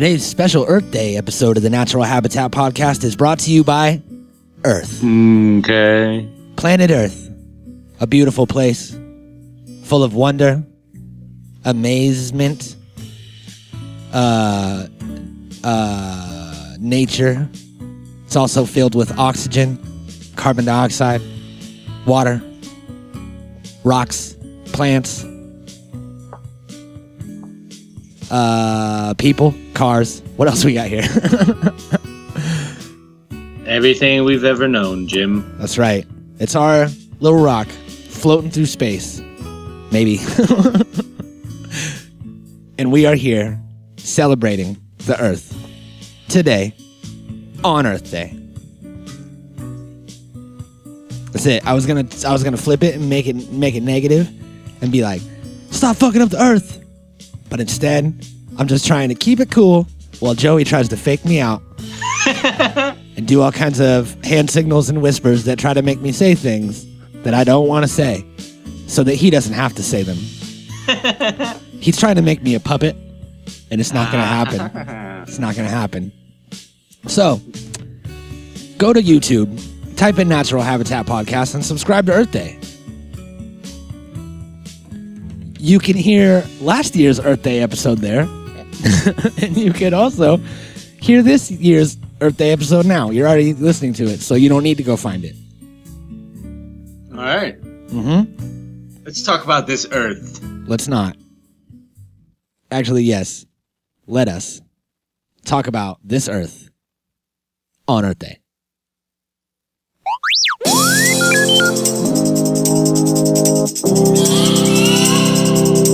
Today's special Earth Day episode of the Natural Habitat Podcast is brought to you by Earth. Okay. Planet Earth. A beautiful place full of wonder, amazement, uh, uh, nature. It's also filled with oxygen, carbon dioxide, water, rocks, plants, uh, people, cars. What else we got here? Everything we've ever known, Jim. That's right. It's our little rock floating through space. Maybe. and we are here celebrating the Earth today on Earth Day. That's it. I was gonna I was gonna flip it and make it make it negative and be like, stop fucking up the earth. But instead, I'm just trying to keep it cool while Joey tries to fake me out and do all kinds of hand signals and whispers that try to make me say things that I don't want to say so that he doesn't have to say them. He's trying to make me a puppet, and it's not going to happen. It's not going to happen. So, go to YouTube, type in Natural Habitat Podcast, and subscribe to Earth Day. You can hear last year's Earth Day episode there, and you can also hear this year's Earth Day episode now. You're already listening to it, so you don't need to go find it. All right. Mm-hmm. Let's talk about this Earth. Let's not. Actually, yes. Let us talk about this Earth on Earth Day. Remember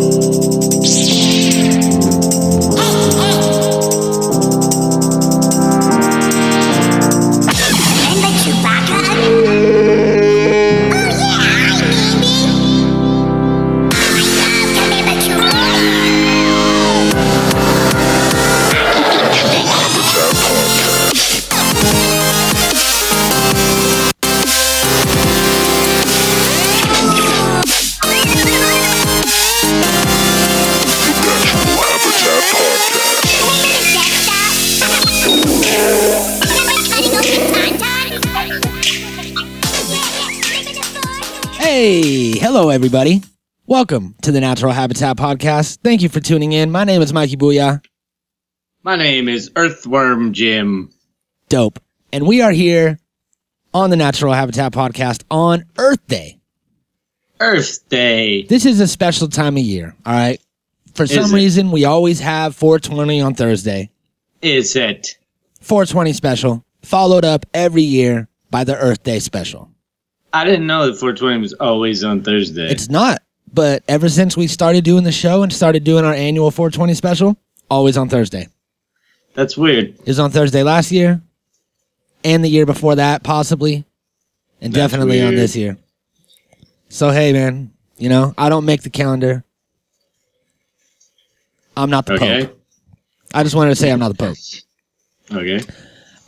Hey, hello, everybody. Welcome to the Natural Habitat Podcast. Thank you for tuning in. My name is Mikey Booyah. My name is Earthworm Jim. Dope. And we are here on the Natural Habitat Podcast on Earth Day. Earth Day. This is a special time of year, all right? For some it? reason, we always have 420 on Thursday. Is it? 420 special, followed up every year by the Earth Day special. I didn't know that 420 was always on Thursday. It's not, but ever since we started doing the show and started doing our annual 420 special, always on Thursday. That's weird. It was on Thursday last year and the year before that, possibly, and That's definitely on this year. So, hey, man, you know, I don't make the calendar. I'm not the Okay. Pope. I just wanted to say I'm not the Pope. Okay.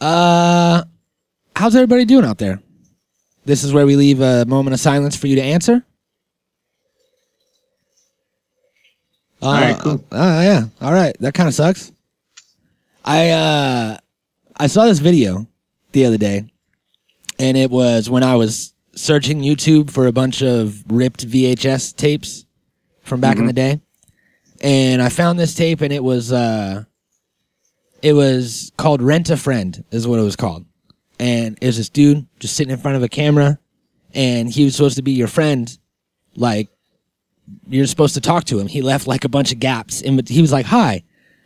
Uh, how's everybody doing out there? This is where we leave a moment of silence for you to answer. Uh, All right, cool. Uh, yeah. All right. That kind of sucks. I uh, I saw this video the other day, and it was when I was searching YouTube for a bunch of ripped VHS tapes from back in the day, and I found this tape, and it was uh, it was called Rent a Friend, is what it was called. And it was this dude just sitting in front of a camera, and he was supposed to be your friend. Like, you're supposed to talk to him. He left like a bunch of gaps. and he was like, Hi,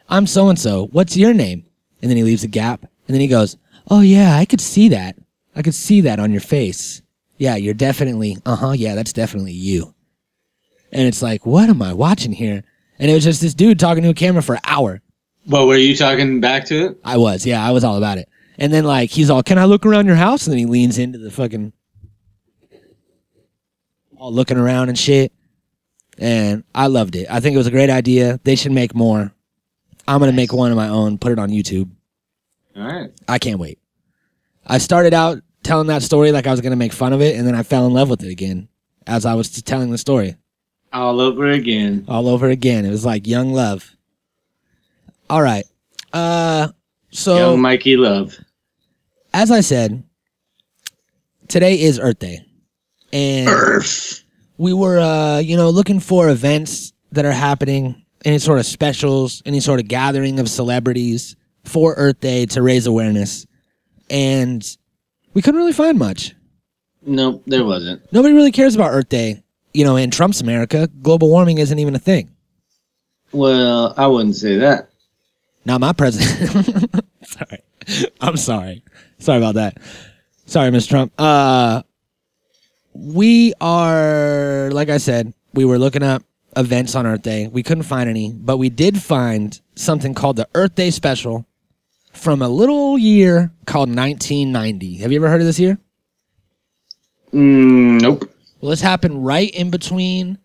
I'm so and so. What's your name? And then he leaves a gap. And then he goes, Oh, yeah, I could see that. I could see that on your face. Yeah, you're definitely, uh huh, yeah, that's definitely you. And it's like, What am I watching here? And it was just this dude talking to a camera for an hour. What were you talking back to it? I was, yeah, I was all about it. And then like he's all, "Can I look around your house?" And then he leans into the fucking, all looking around and shit. And I loved it. I think it was a great idea. They should make more. I'm gonna make one of my own, put it on YouTube. All right. I can't wait. I started out telling that story like I was gonna make fun of it, and then I fell in love with it again as I was telling the story All over again. all over again. It was like young love. All right. Uh, so Young Mikey Love. as I said, today is Earth Day, and Earth. we were, uh, you know, looking for events that are happening, any sort of specials, any sort of gathering of celebrities for Earth Day to raise awareness, and we couldn't really find much. Nope, there wasn't. Nobody really cares about Earth Day. You know, in Trump's America, global warming isn't even a thing. Well, I wouldn't say that. Not my president. sorry. I'm sorry. Sorry about that. Sorry, Mr. Trump. Uh we are like I said, we were looking up events on Earth Day. We couldn't find any, but we did find something called the Earth Day special from a little year called 1990. Have you ever heard of this year? Mm, nope. Well, this happened right in between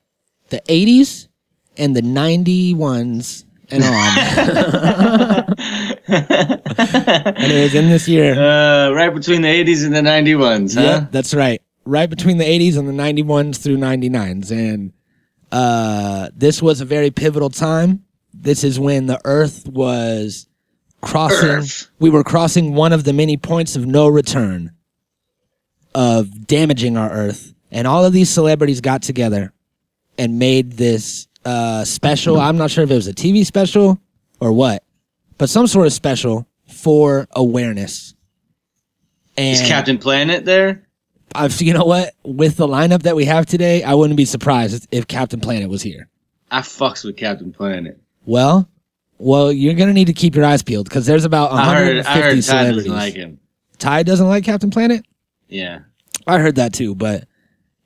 the 80s and the 91s and on. and it was in this year. Uh, right between the 80s and the 91s, huh? Yeah, that's right. Right between the 80s and the 91s through 99s. And uh, this was a very pivotal time. This is when the Earth was crossing, Earth. we were crossing one of the many points of no return of damaging our Earth. And all of these celebrities got together and made this uh, special. I'm not sure if it was a TV special or what, but some sort of special for awareness. And Is Captain Planet there? I've, you know what? With the lineup that we have today, I wouldn't be surprised if Captain Planet was here. I fucks with Captain Planet. Well, well, you're gonna need to keep your eyes peeled because there's about I heard, 150 I heard Ty doesn't like him. Ty doesn't like Captain Planet. Yeah. I heard that too, but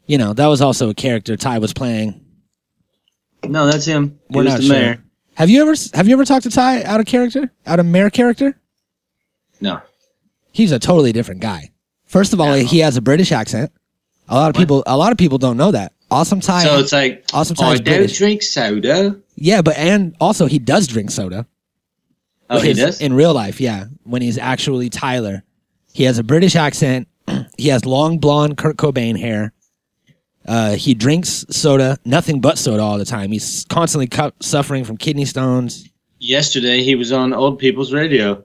you know that was also a character Ty was playing. No, that's him. He We're not the sure. mayor. Have you ever have you ever talked to Ty out of character, out of mayor character? No. He's a totally different guy. First of all, he has a British accent. A lot of What? people, a lot of people don't know that. Awesome Ty. So it's like, awesome oh, I Ty's don't British. drink soda. Yeah, but and also he does drink soda. Oh, he His- does? in real life. Yeah, when he's actually Tyler, he has a British accent. he has long blonde Kurt Cobain hair. Uh, he drinks soda, nothing but soda all the time. He's constantly cu- suffering from kidney stones. Yesterday, he was on Old People's Radio.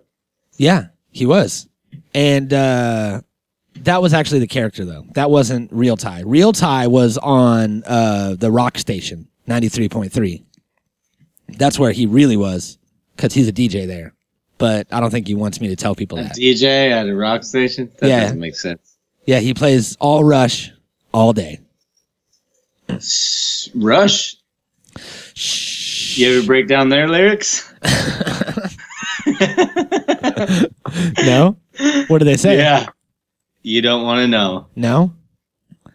Yeah, he was, and uh, that was actually the character though. That wasn't real Ty. Real Ty was on uh, the rock station ninety three point three. That's where he really was, because he's a DJ there. But I don't think he wants me to tell people A that. DJ at a rock station? That Yeah. doesn't make sense. Yeah, he plays all Rush all day. Rush? You ever break down their lyrics? No? What do they say? Yeah. You don't want to know. No?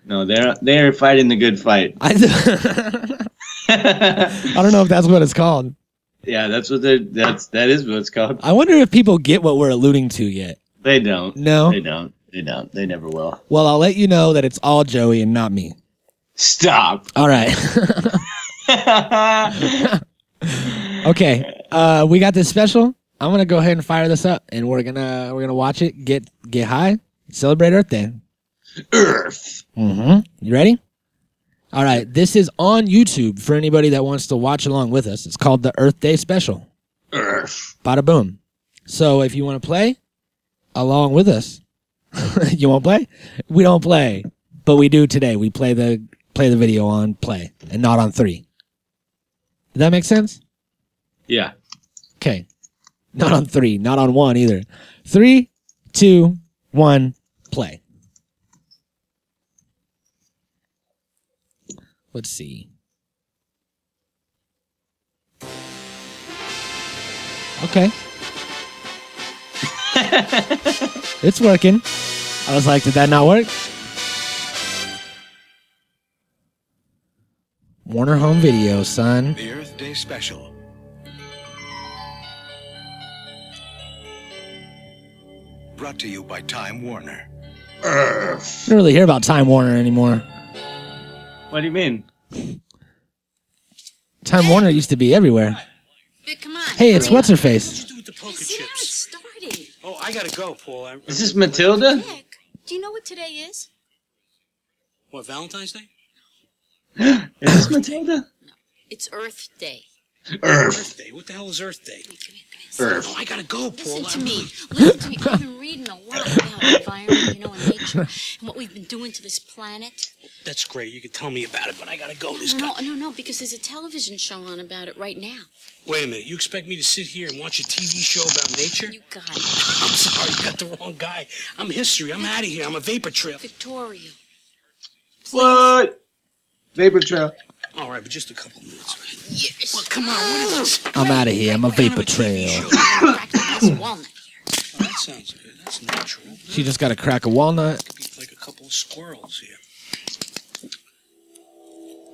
No, they're they're fighting the good fight. I, I don't know if that's what it's called. yeah, that's what they're that's that is what it's called. I wonder if people get what we're alluding to yet. They don't. No? They don't. They don't. They never will. Well, I'll let you know that it's all Joey and not me. Stop. All right. okay. Uh, we got this special. I'm gonna go ahead and fire this up, and we're gonna we're gonna watch it. Get get high. Celebrate Earth Day. Earth. Mm-hmm. You ready? All right. This is on YouTube for anybody that wants to watch along with us. It's called the Earth Day Special. Earth. Bada boom. So if you want to play along with us, you won't play. We don't play, but we do today. We play the play the video on play and not on three. Did that make sense? Yeah. Okay. Not on three, not on one either. Three, two, one, play. Let's see. Okay. it's working. I was like, did that not work? Warner Home Video, son. The Earth Day Special. Brought to you by Time Warner. Earth. I don't really hear about Time Warner anymore. What do you mean? Time Warner used to be everywhere. Vic, come on. Hey, it's what's her face? do with the poker See, now it's starting. Oh, I gotta go, Paul. I, Is this Matilda? Vic, do you know what today is? what Valentine's Day? Is this Matilda? It's Earth Day. Earth. Earth Day. What the hell is Earth Day? Come here, come here. Earth. Oh, I gotta go, Paul. Listen to I'm me. really- Listen to me. I've been reading a lot about the environment, you know, and nature, and what we've been doing to this planet. That's great. You can tell me about it, but I gotta go. This No, guy. no, no, because there's a television show on about it right now. Wait a minute. You expect me to sit here and watch a TV show about nature? You got it. I'm sorry. You got the wrong guy. I'm history. I'm out of here. I'm a vapor trail. Victoria. What? Vapor trail. All right, but just a couple minutes. Yes. Well, come on. What is this? I'm out of here. I'm a What kind of vapor trail. show? Walnut. Oh, that sounds good. That's natural. She just got to crack a walnut. Be like a couple of squirrels here.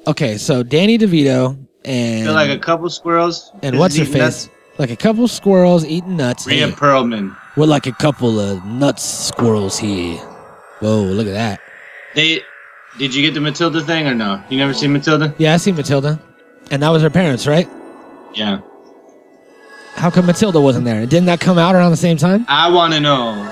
Okay, so Danny DeVito and Feel like a couple squirrels. and This what's her eating face? nuts. Like a couple squirrels eating nuts. Rhea Hey, Perlman. we're like a couple of nuts squirrels here. Whoa, look at that. They. Did you get the Matilda thing or no? You never seen Matilda? Yeah, I seen Matilda. And that was her parents, right? Yeah. How come Matilda wasn't there? Didn't that come out around the same time? I want to know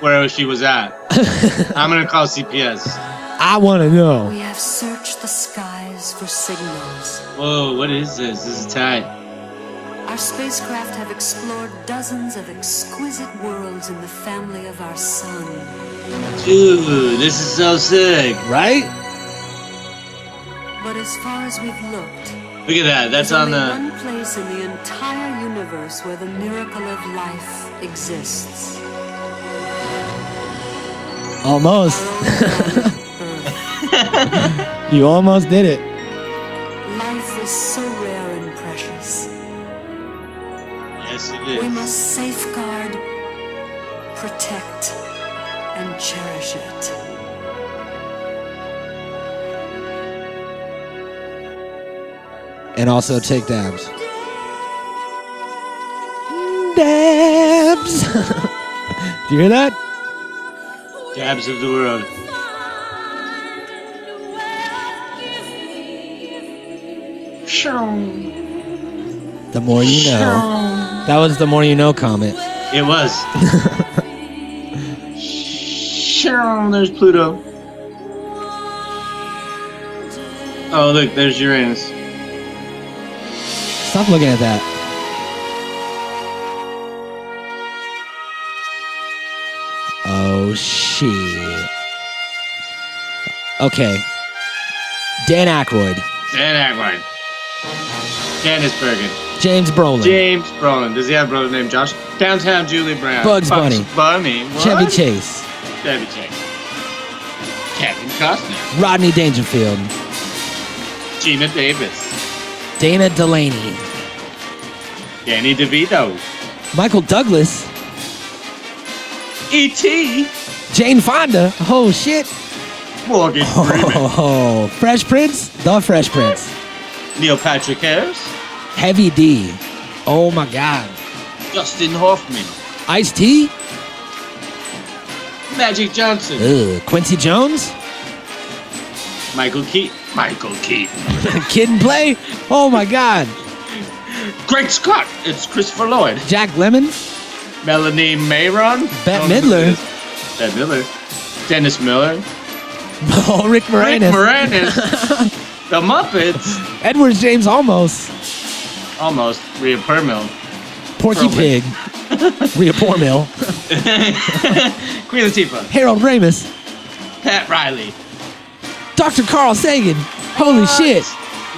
where she was at. I'm gonna call CPS. I want to know. We have searched the skies for signals. Whoa, what is this? This is tight. Our spacecraft have explored dozens of exquisite worlds in the family of our sun. Dude, this is so sick. Right? But as far as we've looked, Look at that. That's on the. one place in the entire universe where the miracle of life exists. Almost. You almost did it. Life is so rare and precious. Yes, it is. We must safeguard, protect, and cherish it. And also take dabs. Dabs. Do you hear that? Dabs of the world. The more you know. That was the more you know comment. It was. Sharon, there's Pluto. Oh, look, there's Uranus. Stop looking at that. Oh shit. Okay. Dan Aykroyd, Dan Aykroyd. Candice Bergen. James Brolin, James Brolin. Does he have a brother named Josh? Downtown Julie Brown. Bugs Bunny. Bugs Bunny. What? Chevy Chase, Chevy Chase. Kevin Costner. Rodney Dangerfield, Geena Davis. Dana Delany, Danny DeVito. Michael Douglas, E.T. Jane Fonda. Oh shit. Morgan oh, Freeman. Oh, Fresh Prince, The Fresh Prince, Neil Patrick Harris. Heavy D. Oh my God. Dustin Hoffman. Ice T. Magic Johnson. Ugh. Quincy Jones. Michael Keaton. Michael Keaton. Kid and Play. Oh my God. Greg Scott. It's Christopher Lloyd. Jack Lemmon. Melanie Mayron. Bette I don't know who Midler. it is. Bette Midler. Dennis Miller. Oh, Rick Moranis. Rick Moranis. Moranis. the Muppets. Edward James Olmos. Almost. Rhea Perlman. Porky Perlman. Pig. Rhea Pormill. Queen Latifah. Harold Ramis. Pat Riley. Dr. Carl Sagan. Holy shit.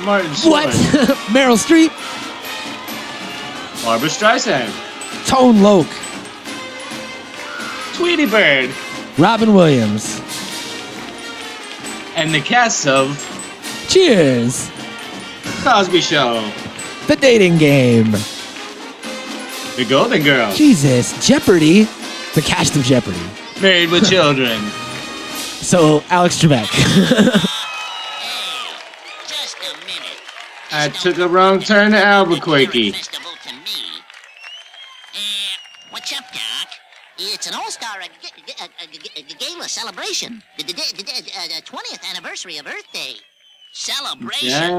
Martin Short. What? Meryl Streep. Barbra Streisand. Tone Loc. Tweety Bird. Robin Williams. And the cast of Cheers. Cosby Show. The dating game. The Golden Girls. Jesus. Jeopardy. The cast of Jeopardy. Married with Children. So, Alex Trebek. Just a minute. I took a wrong turn to Albuquerque. Festival to me. Uh, what's up, Doc? It's an all-star uh, g- g- uh, g- g- gala celebration. The, the, the, the, uh, the 20th anniversary of Earth Day. Celebration?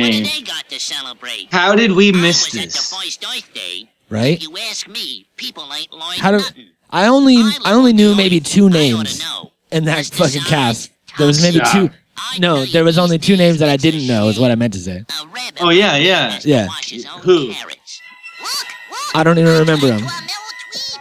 What do they got to celebrate? How did we I miss was at the this? first Earth Day. Right? If you ask me, people ain't learned How do nothing. I only I only knew maybe two names know. in that Just fucking size, cast. There was maybe two I No, there was only two names that I didn't know. Is what I meant to say. shame a rabbit Oh, yeah, yeah. Yeah. wash his own Who? Look, look, I don't even remember I'm him. trying to a mellow tweet.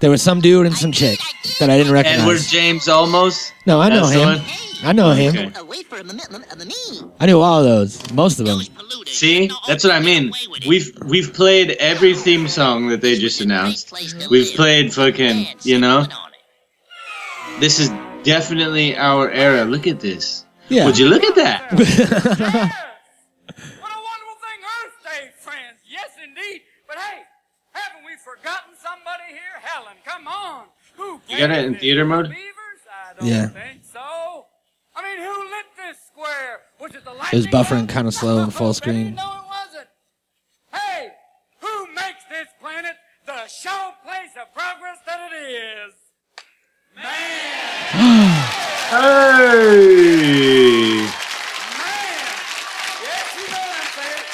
There was some dude and some chick that I didn't recognize. Edward recognize. James Olmos. No, I know That's the him. One? Hey, I know him. Okay. wait for a minute, a minute. I knew all of those, most of them. See, that's what I mean. away with it. We've we've played every theme song that they just announced. We've played fucking, you know. sit on it. This is definitely our era. Look at this. Yeah. Would you look at that? What a wonderful thing, Earth Day, friends. Yes, indeed. But hey, haven't we forgotten somebody here? Helen, come on. Who You got it in theater mode? Beavers? I don't Yeah. think so. It the It was buffering kinda slow in oh, full screen. No, it wasn't. Hey, who makes this planet the show place of progress that it is? Hey! Man! Yes, you know what I'm saying.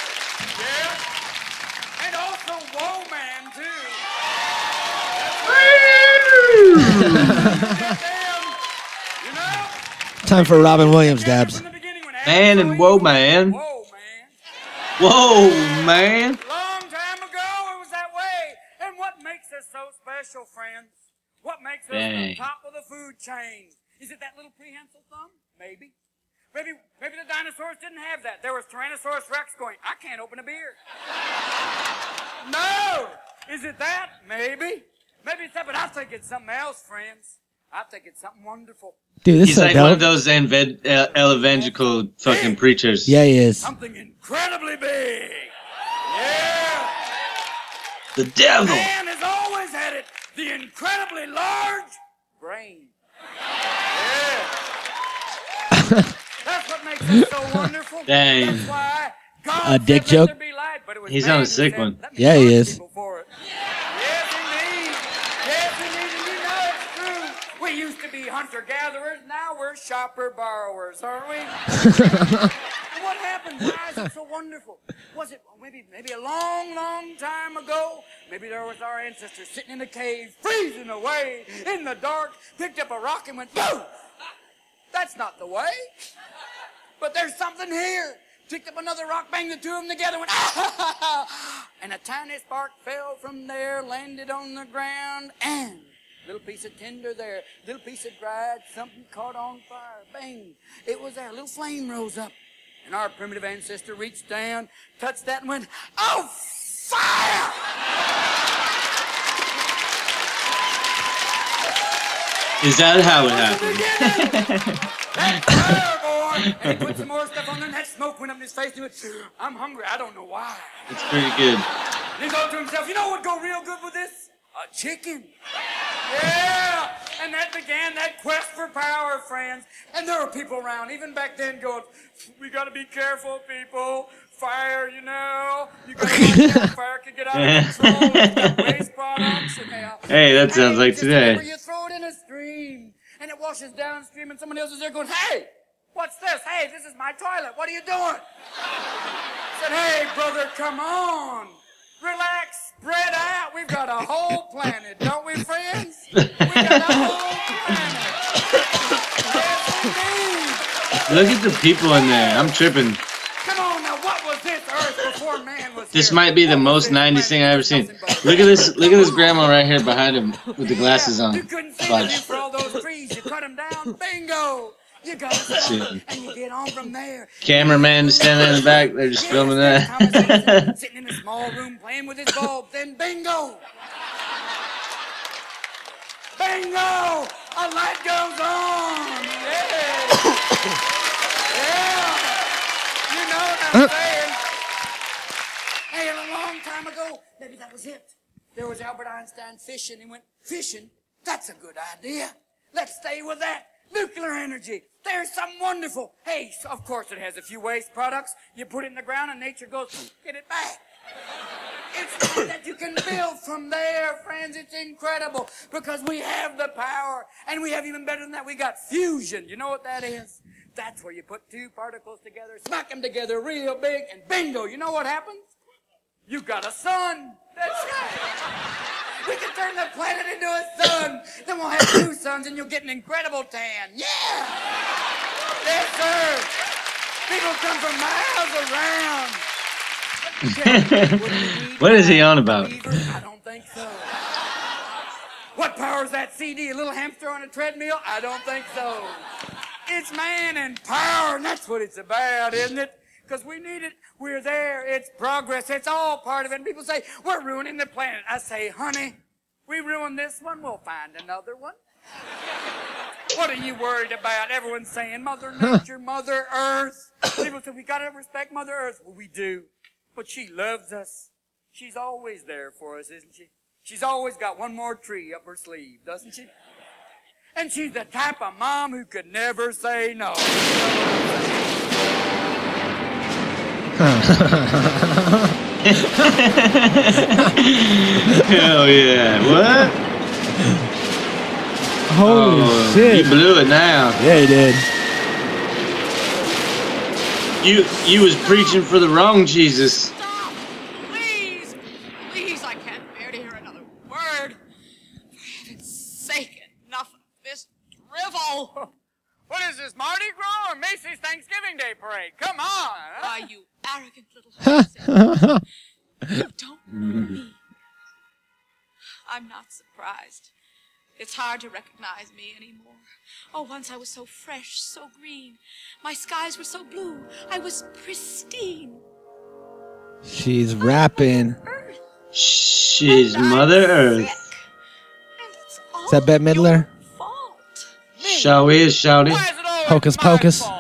Yeah. And also Woe Man, too. That's right. you know? Time for Robin Williams dabs. From the beginning when Man and Woe Jones- Man. Whoa, man. Whoa, man! Long time ago, it was that way. And what makes us so special, friends? What makes us Dang. the top of the food chain? Is it that little prehensile thumb? Maybe. Maybe, maybe the dinosaurs didn't have that. There was Tyrannosaurus Rex going, I can't open a beer. no! Is it that? Maybe. Maybe it's that, but I think it's something else, friends. I think it's something wonderful. Dude, this He's is so like one of dope. those evangel- uh, evangelical fucking preachers. Yeah, he is. Something incredibly big. Yeah! The devil! Man has always had it. The incredibly large brain. Yeah. That's what makes it so wonderful. Dang. That's why God A dick joke? be light," but it was He's on a sick said, one. "Let me Yeah, he charge is. people for it." Yes, indeed. Yes, indeed. And you know it's true. We be hunter-gatherers. Now we're shopper-borrowers, aren't we? What happened? Why is it so wonderful? Was it maybe maybe a long, long time ago? Maybe there was our ancestors sitting in a cave, freezing away in the dark, picked up a rock and went boom. That's not the way. But there's something here. Picked up another rock, banged the two of them together, went ah! And a tiny spark fell from there, landed on the ground, and little piece of tinder there, little piece of dried, something caught on fire. Bang! It was there. A little flame rose up. And our primitive ancestor reached down, touched that, and went, Oh, fire! Is that how it happened? beginning. That's fire, boy! And he put some more stuff on there, and that smoke went up in his face. And he went, I'm hungry. I don't know why. It's pretty good. And he thought to himself, you know what would go real good with this? A chicken. Yeah! And that began that quest for power, friends. And there were people around, even back then, going, we gotta be careful, people. Fire, you know. You gotta. Fire could get out of control. Waste products. And Hey, that sounds Hey, like today. You throw it in a stream, and it washes downstream, and somebody else is there going, hey, what's this? Hey, this is my toilet. What are you doing? I said, hey, brother, come on. Relax, spread out. We've got a whole planet, don't we, friends? We got a whole planet. Look at the people in there. I'm tripping. Come on now, what was this earth before man was This here? might be the What was most 90s thing I've ever seen. Look at this. Look at this grandma right here behind him with the glasses You on. couldn't see Watch. for all those trees. You cut them down. Bingo. You got it. Shit. And you get on from there. Cameraman standing in the back. They're just Yes, filming that. Sitting in a small room playing with his bulb. Then bingo. Bingo! A light goes on. Yeah. yeah. You know what I'm saying? Hey, a long time ago, maybe that was it. There was Albert Einstein fishing. He went, fishing? That's a good idea. Let's stay with that. Nuclear energy. There's some wonderful. Hey, of course it has a few waste products. You put it in the ground and nature goes, get it back. It's that you can build from there, friends. It's incredible because we have the power and we have even better than that. We got fusion. You know what that is? That's where you put two particles together, smack them together real big, and bingo. You know what happens? You got a sun. That's right. We can turn the planet into a sun. Then we'll have two suns and you'll get an incredible tan. Yeah! Yes, sir. People come from miles around. Tell me, would we need What is he on about? I don't think so. What powers that CD? A little hamster on a treadmill? I don't think so. It's man and power, and that's what it's about, isn't it? Because we need it. We're there. It's progress. It's all part of it. And people say, we're ruining the planet. I say, honey, we ruin this one, we'll find another one. What are you worried about? Everyone's saying Mother Nature, Mother Earth. People say we gotta respect Mother Earth. Well, we do. But she loves us. She's always there for us, isn't she? She's always got one more tree up her sleeve, doesn't she? And she's the type of mom who could never say no. Hell yeah! What? Holy Oh, shit. You blew it now. Yeah, he did. You you was preaching for the wrong Jesus. Stop! Please! Please, I can't bear to hear another word. For heaven's sake, enough of this drivel. What is this, Mardi Gras or Macy's Thanksgiving Day Parade? Come on. huh? Why, you arrogant little horse. you don't know me. I'm not surprised. It's hard to recognize me anymore. Oh, once I was so fresh, so green. My skies were so blue. I was pristine. She's rapping. Earth. She's And I'm Mother sick. Earth. And it's all that Bette Midler? your fault. Shall we? Shall we? Is it Hocus pocus. fault?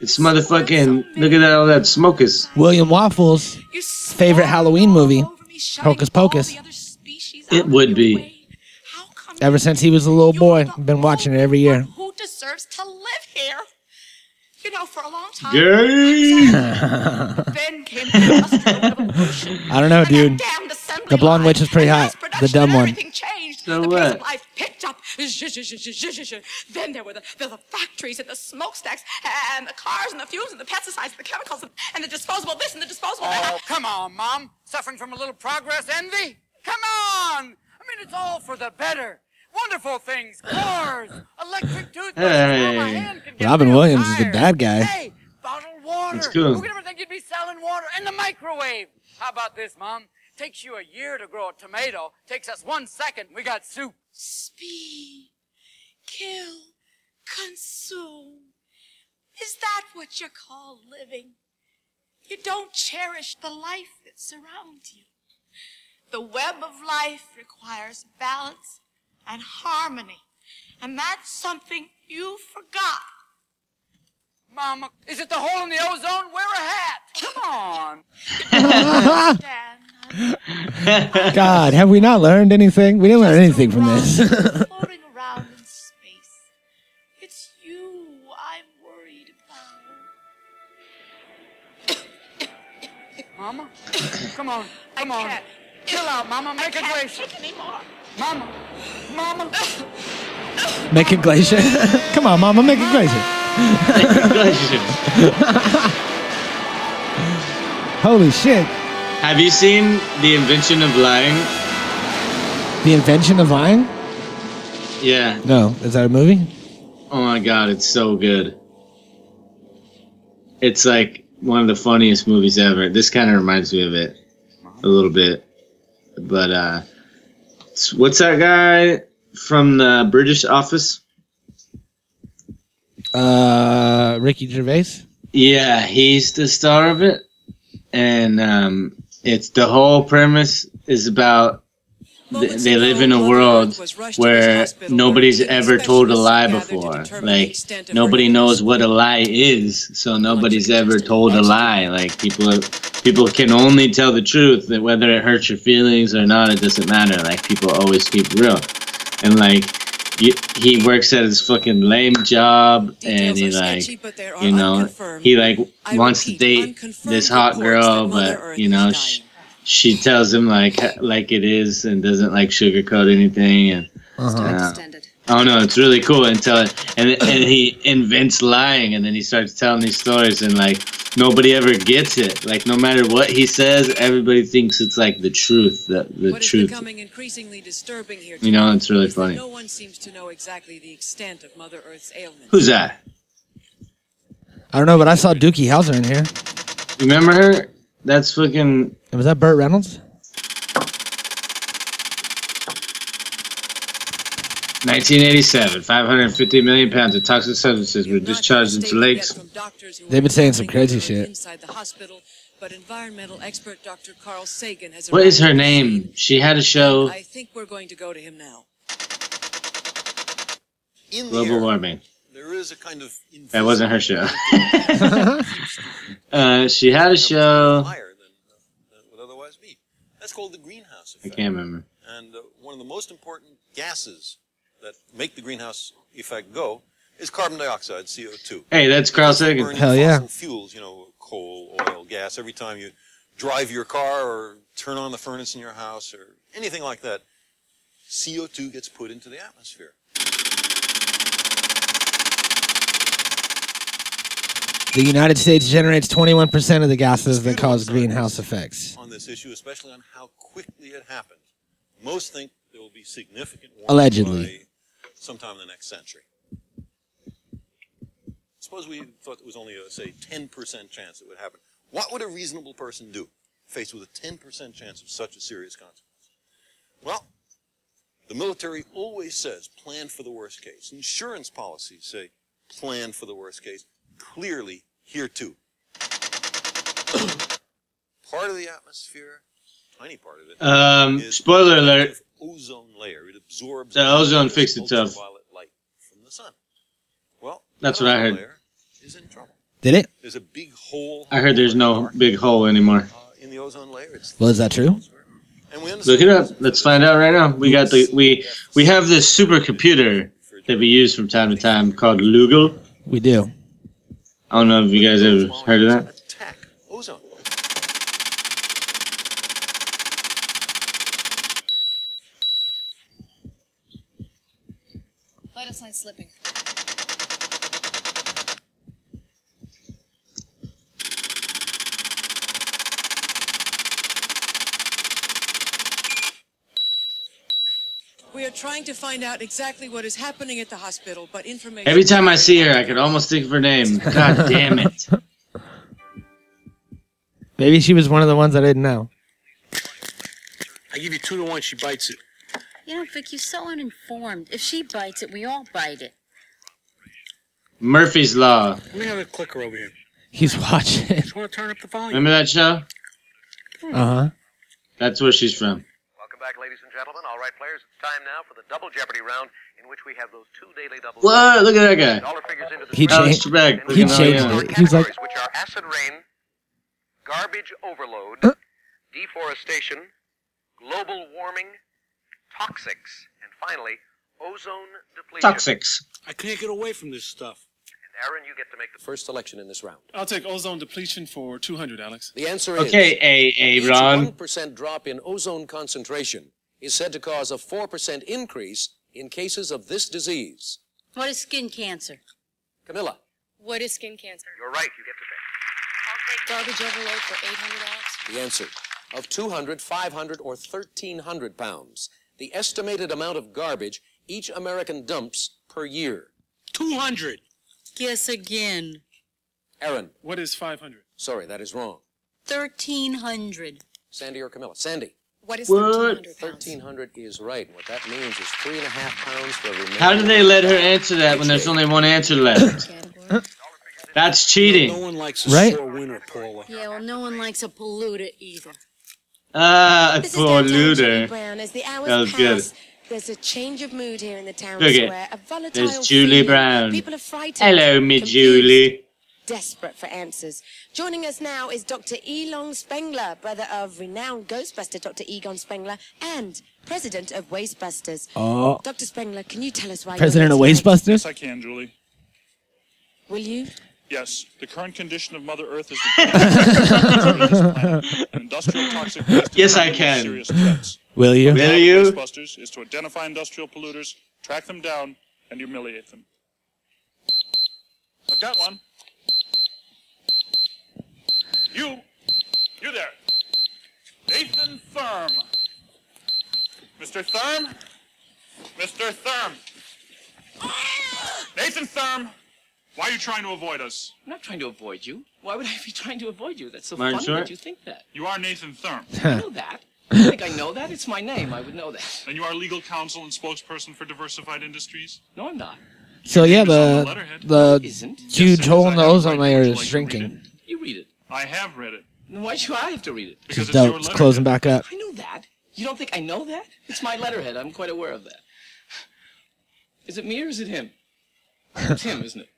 It's motherfucking. Look at that, all that smokers. William Waffles. You Favorite Halloween movie, over me, shutting Hocus Pocus. the other species It would be. way. How come Ever since he was a little boy, been watching it every year. Who deserves to live here? You know, for a long time. Gay. Then came the Industrial Revolution. I don't know, dude. The blonde witch is pretty hot. The dumb and one. Everything. So the pace what? of life picked up. Then there were the, the, the factories and the smokestacks and the cars and the fumes and the pesticides and the chemicals and, and the disposable this and the disposable that. Oh, come on, Mom. Suffering from a little progress envy? Come on. I mean, it's all for the better. Wonderful things, cars, electric toothbrushes. My Hey. hand can get Robin real Williams is the bad guy. Hey, bottled water. That's cool. Who could ever think you'd be selling water in the microwave? How about this, Mom? Takes you a year to grow a tomato. Takes us one second. We got soup. Speed, kill, consume. Is that what you call living? You don't cherish the life that surrounds you. The web of life requires balance and harmony, and that's something you forgot. Mama, is it the hole in the ozone? Wear a hat. Come on. Dan, God, have we not learned anything? We didn't learn anything from this. floating around in space. It's you I'm worried about. Mama, come on. Come I on. can't. Chill out, Mama. Make I it can't glacier. Mama. Mama. make it glacier. Come on, mama, make it glacier. Holy shit. Have you seen The Invention of Lying? The invention of lying? Yeah. No. Is that a movie? Oh my god, it's so good. It's like one of the funniest movies ever. This kind of reminds me of it a little bit. But uh what's that guy from the British Office? Uh, Ricky Gervais? Yeah, he's the star of it. And um it's the whole premise is about th- they live in a world where nobody's ever told a lie before. Like nobody knows what a lie is, so nobody's ever told a lie. Like people are, people can only tell the truth. That whether it hurts your feelings or not, it doesn't matter. Like people always keep real, and like he works at his fucking lame job, and he like you know he like wants to date this hot girl, but you know she, she tells him like like it is and doesn't like sugarcoat anything and. uh, Oh no, it's really cool And until and and he invents lying and then he starts telling these stories and like nobody ever gets it. Like no matter what he says, everybody thinks it's like the truth, the the What is truth. becoming increasingly disturbing here You know, it's really funny. No one seems to know exactly the extent of Mother Earth's ailment. Who's that? I don't know, but I saw Doogie Howser in here. Remember her? That's fucking. Was that Burt Reynolds? 1987, 550 million pounds of toxic substances were discharged into lakes. They've been saying some crazy shit. Inside the hospital, but environmental expert Dr. Carl Sagan has What is her name? She had a show, I think we're going to go to him now. In the Global air, Warming. there is a kind of That wasn't her show. uh, she had a show. higher than, than would otherwise be. That's called the greenhouse I can't remember. And uh, one of the most important gases that make the greenhouse effect go is carbon dioxide, CO2. Hey, that's Carl Sagan. Hell yeah. fossil fuels, you know, coal, oil, gas. Every time you drive your car or turn on the furnace in your house or anything like that, CO2 gets put into the atmosphere. The United States generates 21% of the gases that cause greenhouse effects. on this issue, especially on how quickly it happened. Most think there will be significant warming Allegedly. Sometime in the next century. Suppose we thought there was only a say 10% chance it would happen. What would a reasonable person do faced with a 10% chance of such a serious consequence? Well, the military always says plan for the worst case. Insurance policies say plan for the worst case. Clearly, here too. part of the atmosphere, tiny part of it. Um, spoiler alert. Active Ozone layer. It absorbs The ozone fixed itself. ultraviolet light from the sun. Well, That's that what I heard. layer is in trouble. Did it? There's a big hole. I heard there's no big hole anymore. uh, in the ozone layer. It's Well, is that true? and we Look it up. Let's find out right now. We got the we we have this supercomputer that we use from time to time called Lugal. We do. I don't know if you guys ever heard of that. attack ozone. Let us line slipping. We are trying to find out exactly what is happening at the hospital, but information. Every time I see her, I could almost think of her name. God damn it! Maybe she was one of the ones I didn't know. I give you two to one, she bites it. You know, Vic, you're so uninformed. If she bites it, we all bite it. Murphy's Law. Let me have a clicker over here. He's watching. Just want to turn up the volume. Remember that show? Uh huh. That's where she's from. Welcome back, ladies and gentlemen. All right, players, it's time now for the double jeopardy round, in which we have those two daily doubles. What? Look at that guy. Dollar figures into the He spread. changed- Trebek, And he we have changed four it. He was like- categories, which are acid rain, garbage overload, deforestation, global warming, toxics, and finally, ozone depletion. Toxics. I can't get away from this stuff. And Aaron, you get to make the First selection in this round. I'll take ozone depletion for 200, Alex. The answer is Okay, A A each Ron. 1% drop in ozone concentration is said to cause a 4% increase in cases of this disease. What is skin cancer? Camilla, What is skin cancer? You're right, you get to pick. I'll take garbage overload for 800 Alex. the answer. Of 200, 500, or 1,300 pounds, the estimated amount of garbage each American dumps per year. 200. Guess again. Aaron, What is 500? sorry, that is wrong. 1,300. Sandy or Camilla? Sandy, What is What? 1,300 pounds? 1,300 is right. What that means is three and a half pounds for every How did they let her answer that when there's only one answer left? Category. That's No cheating. one likes a Right? sore winner, Paula. Yeah, well, no one likes a polluter either. Ah, This is poor downtown Julie Brown. As the hours That was pass, good. there's a change of mood here in the town Look it. square. A volatile There's Julie feeling. Brown. People are frightened. Hello, me confused, Julie. Desperate for answers. Joining us now is Dr. Elon Spengler, brother of renowned Ghostbuster Dr. Egon Spengler and president of Wastebusters. Oh. Dr. Spengler, can you tell us why President of you're here tonight? Wastebusters? Yes, I can, Julie. Will you? Yes, the current condition of Mother Earth is the industrial toxic waste. Yes, I can. Serious threats. Will you? Will Our you? Ghostbusters is to identify industrial polluters, track them down, and humiliate them. I've got one. You, you there, Nathan Thurm. Mr. Thurm, Mr. Thurm. Nathan Thurm, Why are you trying to avoid us? I'm not trying to avoid you. Why would I be trying to avoid you? That's so Mind funny short? that you think that. You are Nathan Thurm. I know that. You think I know that? It's my name. I would know that. And you are legal counsel and spokesperson for Diversified Industries? No, I'm not. So yeah, the the huge hole in the ozone layer is shrinking. You read it. I have read it. Then why should I have to read it? It's dope. It's closing back up. I know that. You don't think I know that? It's my letterhead. I'm quite aware of that. Is it me or is it him? It's him, isn't it?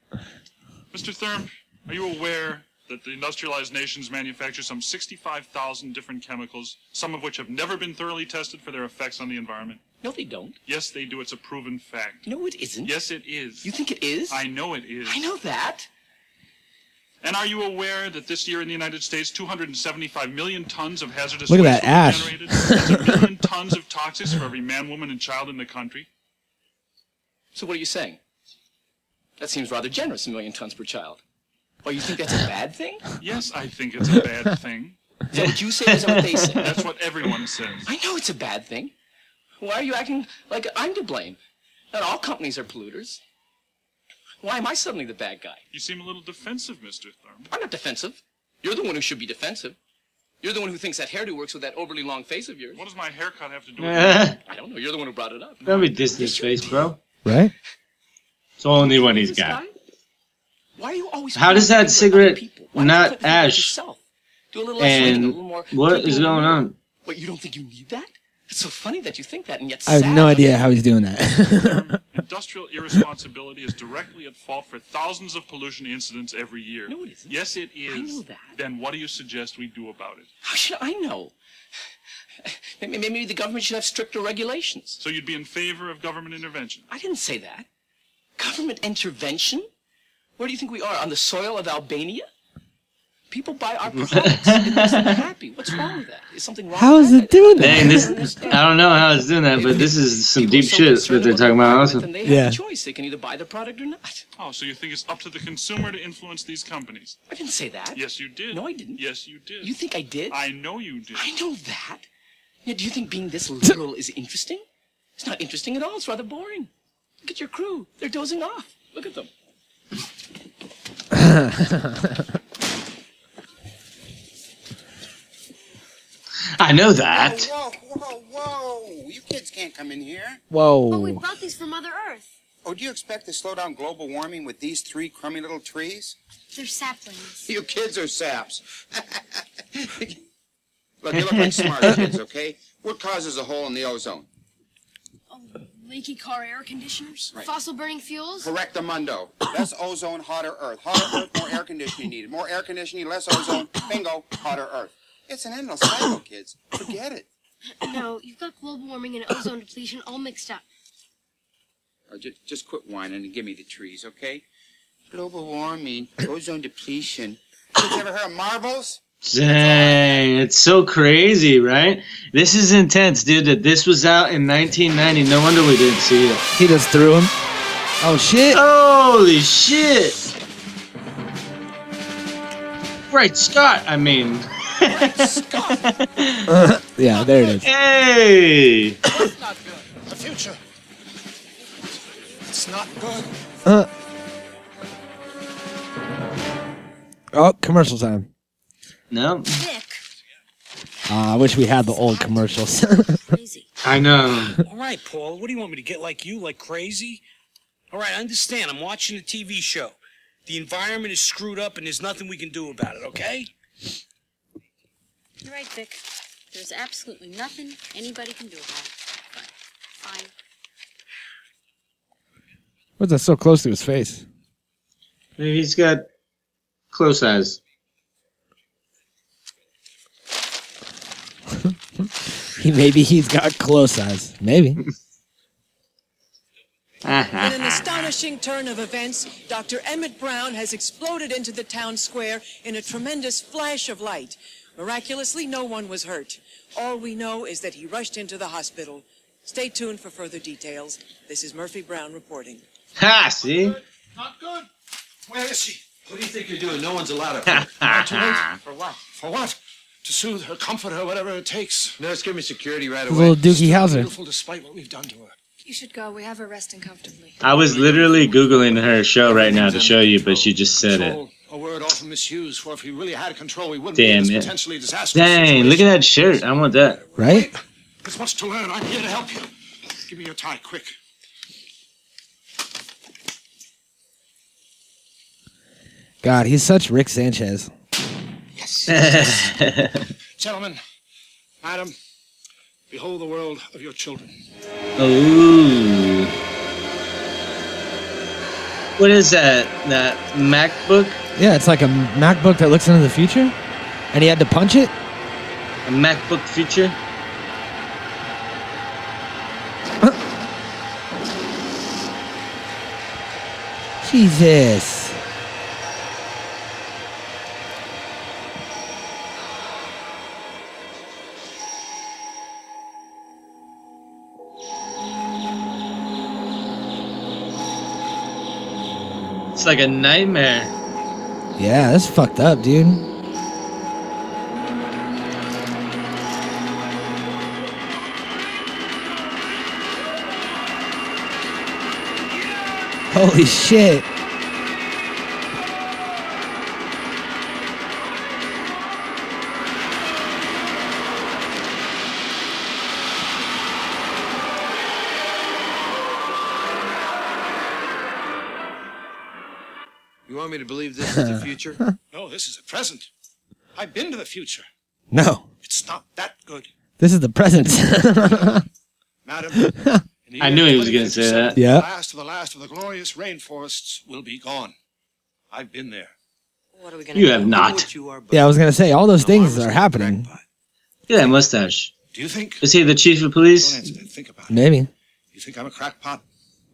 Mr. Thurm, are you aware that the industrialized nations manufacture some 65,000 different chemicals, some of which have never been thoroughly tested for their effects on the environment? No, they don't. Yes, they do. It's a proven fact. No, it isn't. Yes, it is. You think it is? I know it is. I know that. And are you aware that this year in the United States, 275 million tons of hazardous Look at waste that were ash. generated? That's a million tons of toxics for every man, woman, and child in the country. So what are you saying? That seems rather generous, a million tons per child. Oh, you think that's a bad thing? Yes, I think it's a bad thing. Is that what you say or is that what they say? That's what everyone says. I know it's a bad thing. Why are you acting like I'm to blame? Not all companies are polluters. Why am I suddenly the bad guy? You seem a little defensive, Mr. Thurm. I'm not defensive. You're the one who should be defensive. You're the one who thinks that hairdo works with that overly long face of yours. What does my haircut have to do with it? I don't know. You're the one who brought it up. Don't be dissing his face, bro. Right? It's the only one he's got. Why are you always How does that cigarette don't you not put the ash ash? Do a little less swinging, a And little more what taking is going on? Wait, you don't think you need that? It's so funny that you think that, and yet I have sad. no idea how he's doing that. Industrial irresponsibility is directly at fault for thousands of pollution incidents every year. No, it isn't. Yes, it is. I know that. Then what do you suggest we do about it? How should I know? Maybe, maybe the government should have stricter regulations. So you'd be in favor of government intervention? I didn't say that. Government intervention? Where do you think we are? On the soil of Albania? People buy our products. it makes them happy. What's wrong with that? Is something wrong How with is that? it doing Dang, this I don't know how it's doing that, but this is some deep shit that they're talking about also. Then they have Yeah. a choice. They can either buy the product or not. Oh, so you think it's up to the consumer to influence these companies? I didn't say that. Yes, you did. No, I didn't. Yes, you did. You think I did? I know you did. I know that. Yeah, do you think being this literal is interesting? It's not interesting at all. It's rather boring. Look at your crew. They're dozing off. Look at them. I know that. Whoa, whoa, whoa! You kids can't come in here. Whoa. But we brought these from Mother Earth. Oh, do you expect to slow down global warming with these three crummy little trees? They're saplings. You kids are saps. Look, you look like smart kids, okay? What causes a hole in the ozone? Oh, leaky car air conditioners, Right. fossil burning fuels. Correctamundo. Less ozone, hotter Earth. Hotter Earth, more air conditioning needed. More air conditioning, less ozone. Bingo, hotter Earth. It's an endless cycle, kids. Forget it. No, you've got global warming and ozone depletion all mixed up. Uh, oh, just, just quit whining and give me the trees, okay? Global warming, ozone depletion. Kids ever heard of marbles? Dang, it's so crazy, right? This is intense, dude. That this was out in 1990. No wonder we didn't see it. He just threw him. Oh shit! Holy shit! Right, Scott. I mean, yeah, there it is. hey. That's not good. The future. It's not good. Uh. Oh, commercial time. No, Uh, I wish we had the old commercials. I know. All right, Paul. What do you want me to get like you, like crazy? All right, I understand. I'm watching a TV show. The environment is screwed up, and there's nothing we can do about it. Okay? You're right, Vic. There's absolutely nothing anybody can do about it. Fine. What's that so close to his face? Maybe he's got close eyes. He maybe he's got close eyes. Maybe. Uh-huh. In an astonishing turn of events, Dr. Emmett Brown has exploded into the town square in a tremendous flash of light. Miraculously, no one was hurt. All we know is that he rushed into the hospital. Stay tuned for further details. This is Murphy Brown reporting. Ha! See? Not good. Where is she? What do you think you're doing? No one's allowed to. For what? For what? To soothe her, comfort her, whatever it takes. Nurse, give me security right away. Little Doogie Howser. Beautiful despite what we've done to her. You should go. We have her resting comfortably. I was literally googling her show right now to show you, but she just said it. A word off of Miss Hughes, for if we really had control, we wouldn't Damn be in it! this potentially disastrous Dang, look at that shirt. I want that. Right? There's much to learn. I'm here to help you. Give me your tie, quick. God, he's such Rick Sanchez. Gentlemen, madam, behold the world of your children. Ooh. What is that? That MacBook? Yeah, it's like a MacBook that looks into the future, and he had to punch it. A MacBook Future? Jesus. Like a nightmare. Yeah, that's fucked up, dude. Holy shit. Want believe this is the future? no, this is the present. I've been to the future. No, It's not that good. this is the present. Madam, I knew he was going to say that. Yeah. the last of the last of the glorious rainforests will be gone. I've been there. What are we gonna You have not. yeah, I was gonna say all those things are happening. Look at that mustache. Do you think? Is he the chief of police? Think about it. Maybe. You think I'm a crackpot?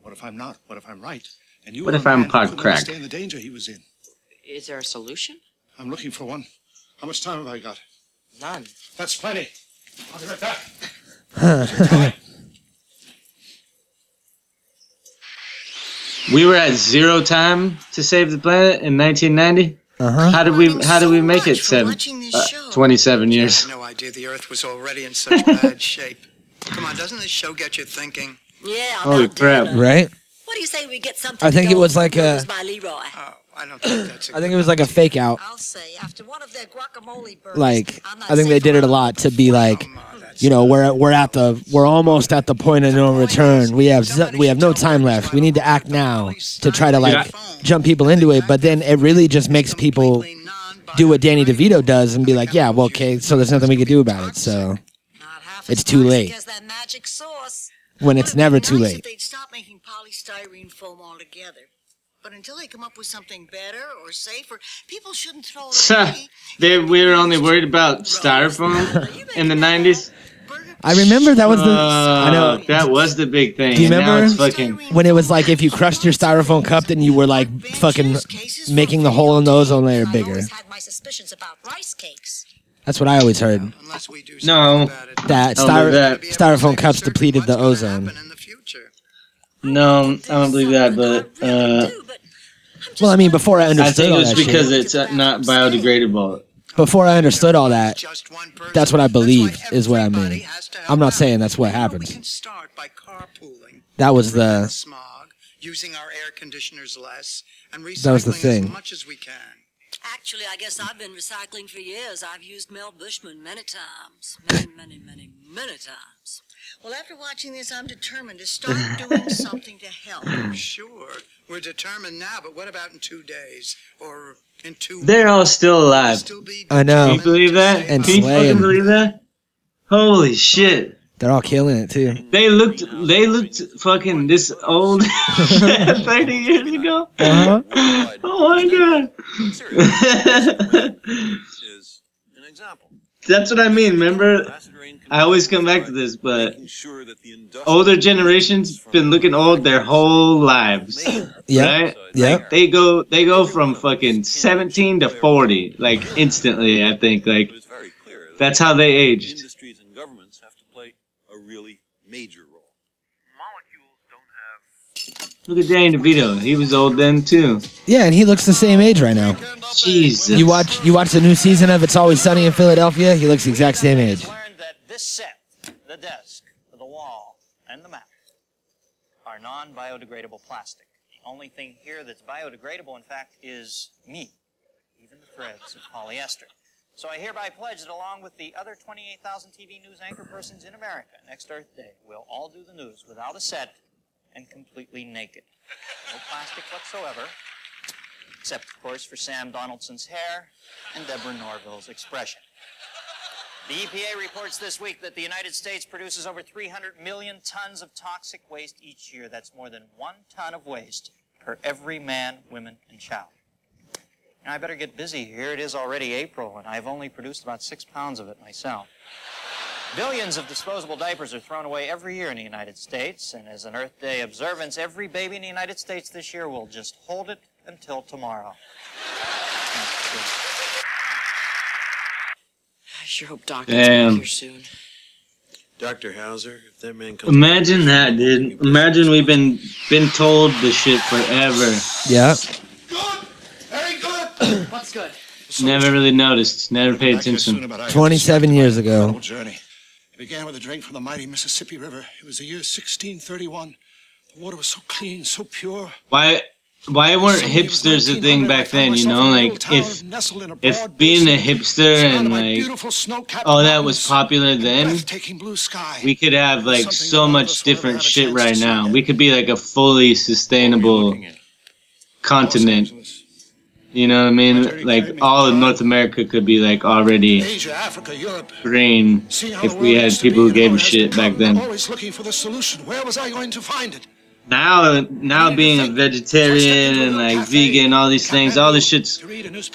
What if I'm not? What if I'm right? And you What are if a I'm man who pot couldn't crack? understand the danger he was in. Is there a solution? I'm looking for one. How much time have I got? None. That's plenty. I'll be right back. We were at zero time to save the planet in 1990. Uh-huh. How did we? How did we make it seven? Uh, 27 years. no idea the Earth was already in such bad shape. Come on, doesn't this show get you thinking? Yeah, Holy crap! Right? What do you say we get something? I think to it go was like a. Who's by Leroy. Oh, I don't think that's I think it was like a fake out. I'll say after one of their guacamole burgers. Like I think they did it a lot to be like, you know, we're we're at the we're almost at the point of no return. We have z- we have no time left. We need to act now to try to like jump people into it. But then it really just makes people do what Danny DeVito does and be like, yeah, well, okay, so there's nothing we can do about it. So it's too late Guess that magic sauce. when it's never too Nice if late. they'd stop making polystyrene foam altogether. But until they come up with something better or safer, people shouldn't throw it away. they we were only worried about styrofoam in the 90s. I remember that was the. I know. Uh, that was the big thing. Do you and now remember it's fucking. when it was like if you crushed your styrofoam cup, then you were like fucking making the hole in the ozone layer bigger. had my suspicions about rice cakes. That's what I always heard. No. That, styro- that. styrofoam cups depleted the ozone. No, I don't believe that, but uh, Well, I mean, before I I understood think it all was that because shit, it's uh, not biodegradable. before I understood all that, that's what I believed is what I mean. I'm not saying that's what happens. That was the smog, using our air conditioners less, and recycling That was the as thing. much as we can. Actually, I guess I've been recycling for years. I've used Mel Bushman many times. Many, many, many, many times. Well, after watching this, I'm determined to start doing something to help. Sure, we're determined now, but what about in two days or in two? They're all still alive. I know. Can you believe that? And Can you slaying. fucking believe that? Holy shit! they're all killing it too. They looked. They looked fucking this old. Thirty years ago. Uh-huh. Oh my god. An example. That's what I mean. Remember, I always come back to this, but older generations been looking old their whole lives. Yeah. Right? Yeah. Like, they go they go from fucking 17 to 40 like instantly, I think. Like that's how they aged. Industries and governments have to play a really major role. Look at Danny DeVito. He was old then too. Yeah, and he looks the same age right now. Jesus. You watch you watch the new season of It's Always Sunny in Philadelphia. He looks the exact same age. Learned that this set, the desk, the wall, and the map are non-biodegradable plastic. The only thing here that's biodegradable, in fact, is me, even the threads of polyester. So I hereby pledge that along with the other 28,000 TV news anchor persons in America, next Earth Day, we'll all do the news without a set and completely naked. No plastic whatsoever, except, of course, for Sam Donaldson's hair and Deborah Norville's expression. The EPA reports this week that the United States produces over 300 million tons of toxic waste each year. That's more than one ton of waste per every man, woman, and child. Now, I better get busy here. It is already April, and I've only produced about six pounds of it myself. Billions of disposable diapers are thrown away every year in the United States, and as an Earth Day observance, every baby in the United States this year will just hold it until tomorrow. I sure hope Doc Damn. here soon. Dr. Howser, if that man comes Imagine that, dude. Imagine we've been been told this shit forever. Yeah. Good! What's good? Never really noticed. Never paid attention. 27 years ago. journey. It began with a drink from the mighty Mississippi River. It was the year 1631. The water was so clean, so pure. Why why weren't hipsters a thing back then, you know? Like if if being a hipster and like all oh, that was popular then, we could have like so much different shit right now. We could be like a fully sustainable continent. You know what I mean? Like all of North America could be like already Asia, Africa, Europe. green if we had people who gave a shit back then. Always looking for the solution. Where was I going to find it? Now, now being a vegetarian and like vegan, all these things, all this shit's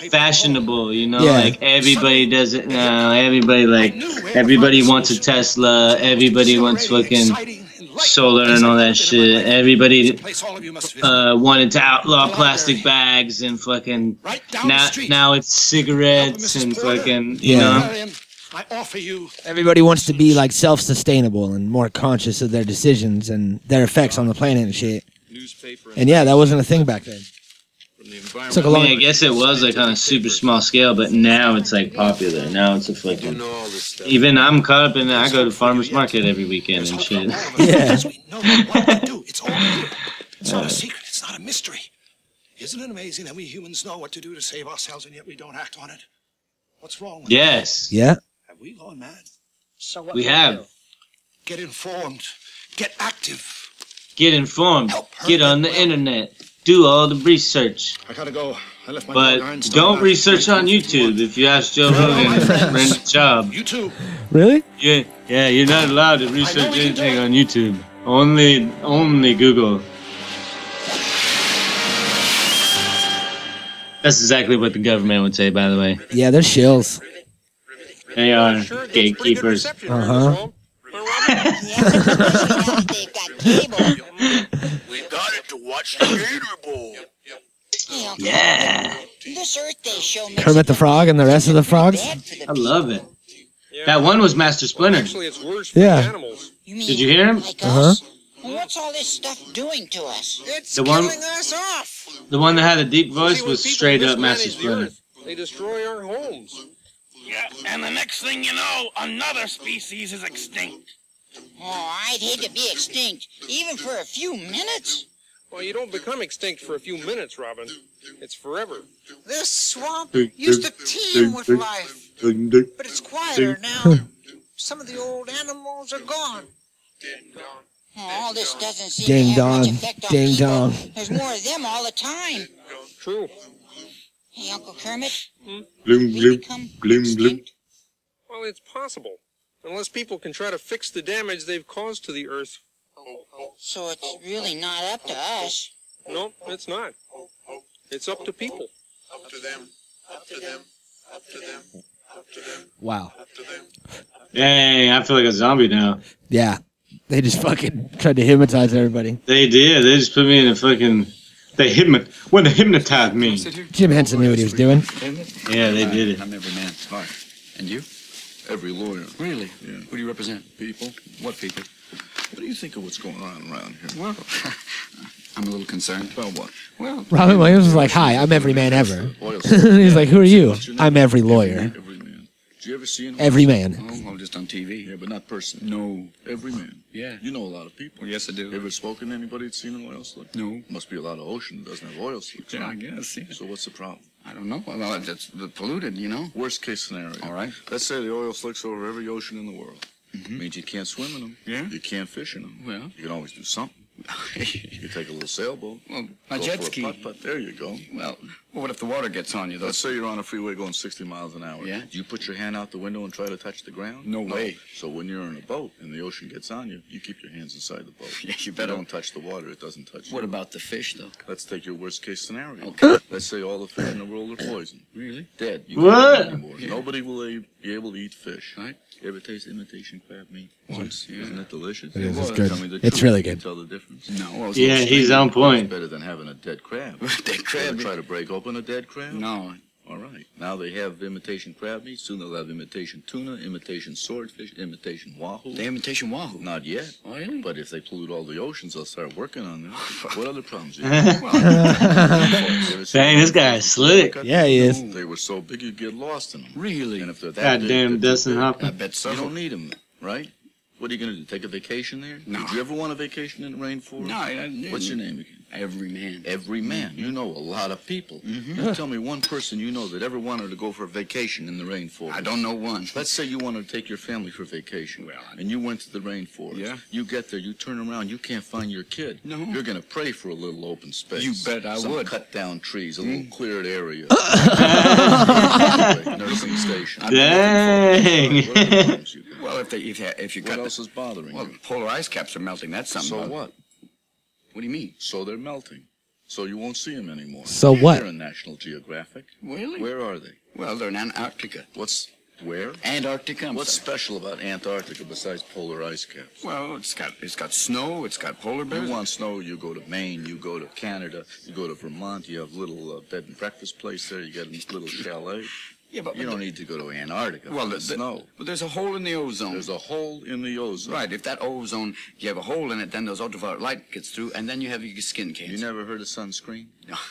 fashionable. You know, Yeah. like everybody does it now. Everybody like, everybody wants a Tesla. Everybody wants fucking solar and all that shit. Everybody uh, wanted to outlaw plastic bags and fucking. Now, now it's cigarettes and fucking. You Yeah. know. I offer you Everybody wants to be like self-sustainable and more conscious of their decisions and their effects on the planet and shit. And yeah, that wasn't a thing back then. Took a I long. mean, I guess it was like on a super small scale, but now it's like popular. Now it's a fucking. Even I'm caught up in it. I go to farmers market every weekend and shit. Yeah. It's all here. It's not a secret. It's not a mystery. Isn't it amazing that we humans know what to do to save ourselves and yet we don't act on it? What's wrong with Yes. Yeah. Have we gone mad? So We have. Get informed. Get active. Get informed. Get on the internet. Do all the research. I gotta go. I left my But don't research on YouTube if you ask Joe Rogan to rent a job. You too. Really? Yeah, yeah, you're not allowed to research anything on YouTube. Only, only Google. That's exactly what the government would say, by the way. Yeah, they're shills. They are gatekeepers. Uh huh. We got it to watch the Gator Bowl. Yeah. This Earth Day show makes Kermit the Frog and the rest of the frogs. I love it. That one was Master Splinter. it's worse Yeah. Did you hear him? Uh huh. Well, what's all this stuff doing to us? It's The one- killing us off. The one that had a deep voice was straight up Master Splinter. They destroy our homes. Yeah, and the next thing you know, another species is extinct. Oh, I'd hate to be extinct, even for a few minutes. Well, you don't become extinct for a few minutes, Robin. It's forever. This swamp used to teem with life, but it's quieter now. Some of the old animals are gone. All this doesn't seem Ding to have much effect on Ding people. dong. There's more of them all the time. True. Hey, Uncle Kermit, Bloom, bloom, bloom, bloom. Well, it's possible. Unless people can try to fix the damage they've caused to the Earth. So it's really not up to us. No, it's not. It's up to people. Up to them. Up to them. Up to them. Up to them. Wow. Dang, I feel like a zombie now. Yeah. They just fucking tried to hypnotize everybody. They did. They just put me in a fucking. They hypnot. What they hypnotized me. Jim Henson knew what he was doing. Yeah, they did it. I'm every man. Hi. And you? Every lawyer. Really? Yeah. Who do you represent? People. What people? What do you think of what's going on around here? Well, I'm a little concerned. About what? Well, Robin Williams was like, "Hi, I'm every man ever." He's like, "Who are you?" I'm every lawyer. Every man. Did you ever see an Every man. slick? Oh, well, just on TV. Yeah, but not personally. No. Every man. Yeah. You know a lot of people. yes, I do. Ever spoken to anybody that's seen an oil slick? No. Must be a lot of ocean that doesn't have oil slicks. Yeah, I guess, yeah. So what's the problem? I don't know. Well, it's polluted, you know. Worst case scenario. All right. Let's say the oil slicks over every ocean in the world. Mhm. Means you can't swim in them. Yeah. You can't fish in them. Well. You can always do something. you can take a little sailboat. Well, my go jet for ski. A putt putt. There you go. Well, well, what if the water gets on you? Though? Let's say you're on a freeway going 60 miles an hour. Yeah. Do you put your hand out the window and try to touch the ground? No way. So when you're in a boat and the ocean gets on you, you keep your hands inside the boat. Yeah, you better- don't touch the water. It doesn't touch What you. about the fish, though? Let's take your worst case scenario. Okay. Let's say all the fish in the world are poisoned. Really? Dead. You What? can't eat anymore. Yeah. Nobody will be able to eat fish. Right. You ever taste imitation crab meat? Once, yeah. Isn't it delicious? It is, Well, it's good. tell me the It's truth. really You can good. Tell the difference. No. I was Yeah, he's on point. Better than having a dead crab. Dead crab. Ever try to break open a dead crab? No. All right. Now they have imitation crab meat. Soon they'll have imitation tuna, imitation swordfish, imitation wahoo. The imitation wahoo. Not yet. Oh, really? But if they pollute all the oceans, they'll start working on them. what other problems? do you have? Dang, this guy is slick. Yeah, he is. They were so big you'd get lost in them. Really? And if they're that big, Goddamn they're Dustin big. I bet so. You don't need them, right? What are you going to do? Take a vacation there? No. Did you ever want a vacation in the rainforest? No, I- I- What's your name again? Every man. Every man. You know a lot of people. You tell me one person you know that ever wanted to go for a vacation in the rainforest. I don't know one. Let's say you wanted to take your family for vacation. Well, I- and you went to the rainforest. Yeah. You get there, you turn around, you can't find your kid. No. You're going to pray for a little open space. You bet I Some would. Mm. cut down trees, a little cleared area. Nursing station. Dang. What other problems you got? Well, if they if, you- if you What got else the, is bothering well, you? polar ice caps are melting. That's something. So about- what? What do you mean? So they're melting. So you won't see them anymore. So what? They're in National Geographic. Really? Where are they? Well, they're in Antarctica. What's where? Antarctica. I'm What's sorry. special about Antarctica besides polar ice caps? Well, it's got it's got snow. It's got polar bears. You want snow, you go to Maine, you go to Canada, you go to Vermont, you have little uh, bed and breakfast place there, you get a little chalet. Yeah, but You don't need to go to Antarctica Well, for the, the the- snow. But there's a hole in the ozone. There's a hole in the ozone. Right. If that ozone, you have a hole in it, then those ultraviolet light gets through, and then you have your skin cancer. You never heard of sunscreen? No.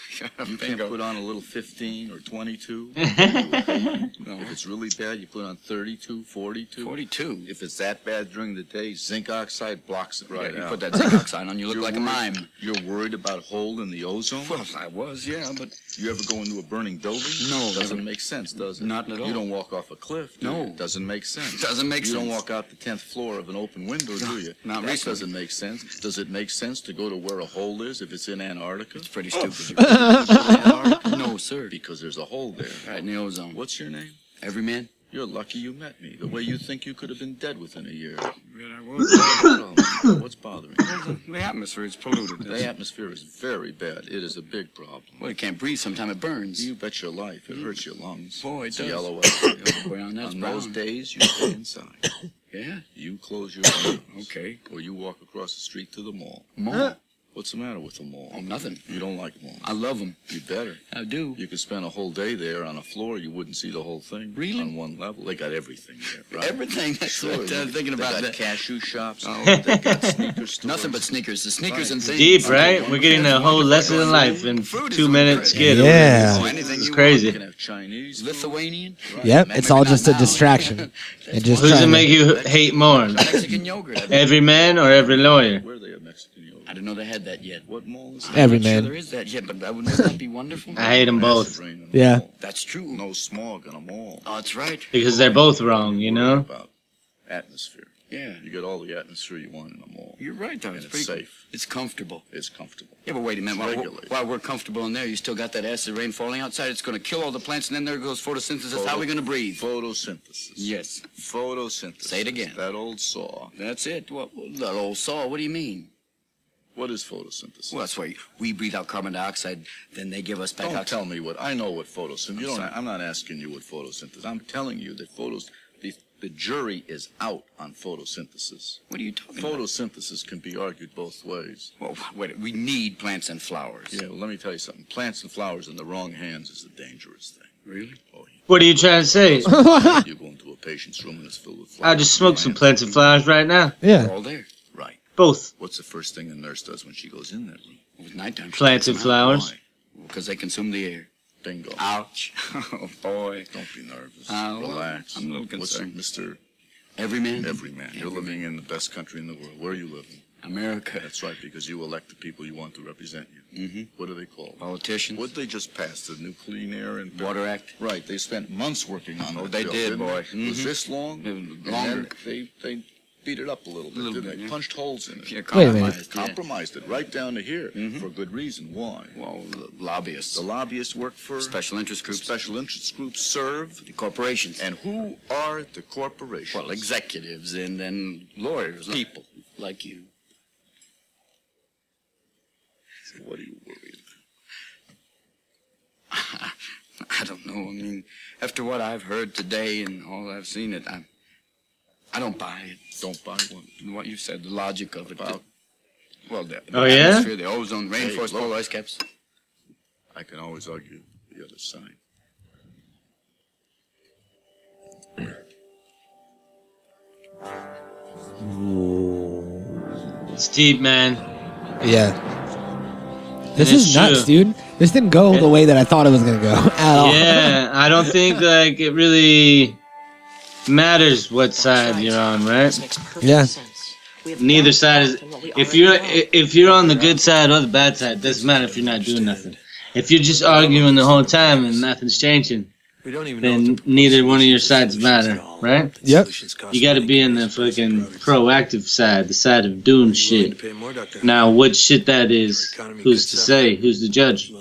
You can't put on a little 15 or 22. No. If it's really bad, you put on 32, 42. 42. If it's that bad during the day, zinc oxide blocks it right yeah, you out. put that zinc oxide on, you look You're like a worried- mime. You're worried about hole in the ozone? Well, I was, yeah, but You ever go into a burning building? No, Doesn't never. make sense, does it? Not at all. You don't walk off a cliff. do No. you? Doesn't make sense. Doesn't make sense. you don't walk out the tenth floor of an open window, do you? not that recently. doesn't make sense. Does it make sense to go to where a hole is if it's in Antarctica? it's pretty stupid. Antarctica? no, sir. Because there's a hole there. Right in the ozone. What's your name? Every man. You're lucky you met me. The way you think you could have been dead within a year. Yeah, I was. What's bothering you? the atmosphere is polluted. The atmosphere is very bad. It is a big problem. Well, you can't breathe. Sometimes it burns. You bet your life. It hurts your lungs. Boy, it it's does. yellow out. Brown, On brown. those days, you stay inside. Yeah. You close your eyes. Okay. Or you walk across the street to the mall. Mall. What's the matter with the mall? Oh, nothing. You don't like malls. I love them. You better. I do. You could spend a whole day there on a floor. You wouldn't see the whole thing. Really? On one level. They got everything there, right? Everything. That's Sure. what I was thinking they about got that. cashew shops. Oh. They got sneaker stores. Nothing but sneakers. The sneakers Right. and things. Deep, right? We're getting a whole lesson in life in two minutes. minute good. skit. Yeah. Oh, It's crazy. You can have Chinese. Lithuanian. Right. Yep, it's all just a distraction. And just Who's trying to to- make you hate more? Mexican yogurt. Every man or every lawyer? Didn't know they had that yet. What mall is that? Every I'm not sure man. there is that yet, but that would wouldn't that be wonderful? I hate them both rain in a Yeah. mall. That's true. No smog in a mall. Oh, that's right. because they're both wrong, you know? About atmosphere. Yeah. You get all the atmosphere you want in a mall. You're right, though. And It's it's pretty safe. It's comfortable. It's comfortable. Yeah, but wait a minute. It's While, regulated. while we're comfortable in there, you still got that acid rain falling outside. It's going to kill all the plants, and then there goes photosynthesis. How are we going to breathe? Photosynthesis. Yes. Photosynthesis. Say it again. That old saw. That's it. What, that old saw. What do you mean? What is photosynthesis? Well, that's why we breathe out carbon dioxide, then they give us back Don't oxygen. tell me what I know what photosynthesis. You don't. sorry. I'm not asking you what photosynthesis. I'm telling you that photos. The, the jury is out on photosynthesis. What are you talking about? Photosynthesis can be argued both ways. Well, wait. We need plants and flowers. Yeah. Well, let me tell you something. Plants and flowers in the wrong hands is a dangerous thing. Really? Oh, What are you trying to say? you go into a patient's room and it's filled with flowers. I just smoked some plants and flowers right now. Yeah. All there. Right. Both. What's the first thing a nurse does when she goes in that room? With nighttime. she Plants takes and them out. flowers. Because they consume the air. Bingo. Ouch. Oh, boy. Don't be nervous. Uh, well, Relax. I'm a little What's concerned. Mr. Everyman? Everyman. You're living in the best country in the world. Where are you living? America. That's right, because you elect the people you want to represent you. Mm-hmm. What are they called? Politicians. What they just passed? The New Clean Air and Water Act. Right. They spent months working on Oh, they bill, did, boy. They? Was Mhm. this long? It was And longer. they they beat it up a little bit. Little didn't bit, they? yeah. Punched holes in it. Yeah, Wait a minute. compromised, yeah. Compromised it right down to here mm-hmm. for a good reason. Why? Well, the lobbyists. The lobbyists work for Special interest groups. Special interest groups serve The corporations. And who are the corporations? Well, executives and then lawyers. People like you. What are you worried about? I don't know. I mean, after what I've heard today and all I've seen it, I, I don't buy it. Don't buy what? What you said, the logic of it. About- well, the, the Oh, yeah? atmosphere, the ozone, Hey, rainforest, look. polar ice caps. I can always argue the other side. It's deep, man. Yeah. This It's is nuts, true. dude. This didn't go the way that I thought it was gonna go at all. Yeah, I don't think like it really matters what side you're on, right? Yeah. Neither side is. If you're if you're on the good side or the bad side, doesn't matter if you're not doing nothing. If you're just arguing the whole time and nothing's changing, then neither one of your sides matter, right? Yep. You got to be in the fucking proactive side, the side of doing shit. Now, what shit that is, who's to say? Who's the judge?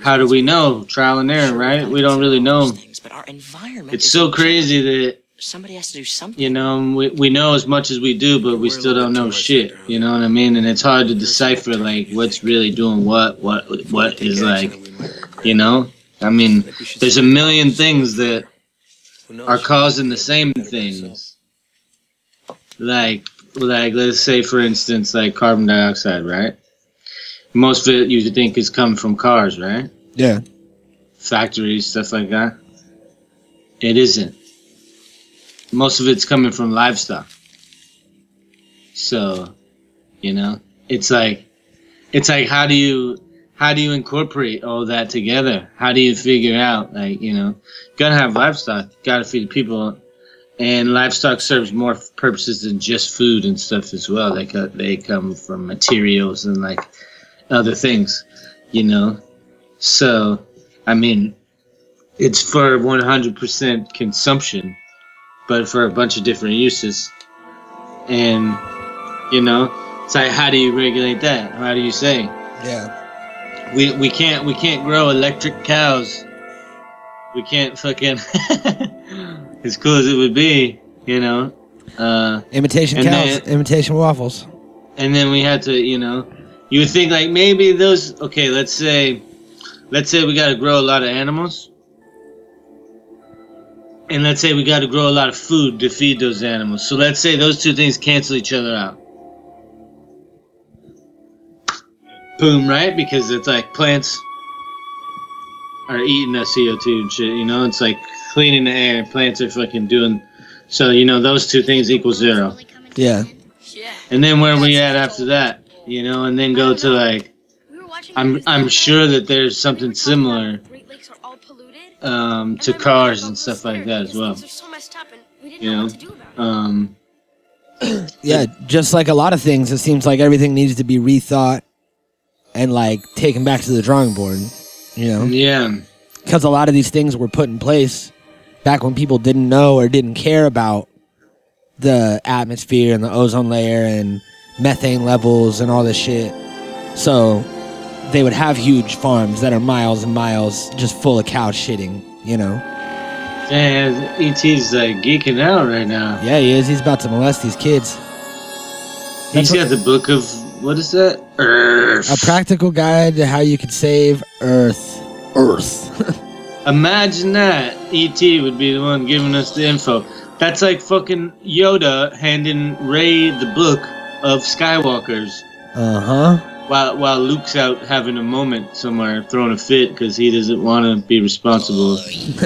How do we know? Trial and error, right? We don't really know. But our environment It's so crazy that Somebody has to do something. you know we, we know as much as we do, but we still don't know shit. You know what I mean? And it's hard to decipher like what's really doing what, what what is like, you know. I mean, there's a million things that are causing the same things. Like like let's say for instance like carbon dioxide, right? Most of it you think is coming from cars, right? Yeah. factories, stuff like that. It isn't. Most of it's coming from livestock. So, you know, it's like, it's like, how do you, how do you incorporate all that together? How do you figure out, like, you know, gotta have livestock, gotta feed the people, and livestock serves more purposes than just food and stuff as well. Like, they come from materials and like other things, you know. So, I mean, it's for 100% consumption, but for a bunch of different uses. And, you know, it's like, how do you regulate that? How do you say? Yeah. We, we can't we can't grow electric cows. We can't fucking as cool as it would be, you know. Uh, Imitation cows, then- imitation waffles. and then we had to, you know, you would think like maybe those. Okay, let's say, let's say we got to grow a lot of animals, and let's say we got to grow a lot of food to feed those animals. So let's say those two things cancel each other out. Boom, right? Because it's like plants are eating the CO2 and shit. You know, it's like cleaning the air. Plants are fucking doing. So you know, those two things equal zero. Yeah. And then where we at after that? You know, and then go to like I'm I'm sure that there's something similar um, to cars and stuff like that as well. You know, um, Yeah, just like a lot of things, it seems like everything needs to be rethought and like taken back to the drawing board. You know? Yeah. Because a lot of these things were put in place back when people didn't know or didn't care about the atmosphere and the ozone layer and methane levels and all this shit. So they would have huge farms that are miles and miles just full of cow shitting, you know? and ET's like geeking out right now. Yeah, he is. He's about to molest these kids. He's got the book of what is that? Earth. A practical guide to how you could save Earth. Earth. Imagine that ET would be the one giving us the info. That's like fucking Yoda handing Rey the book of Skywalkers Uh huh. While while Luke's out having a moment somewhere, throwing a fit because he doesn't want to be responsible.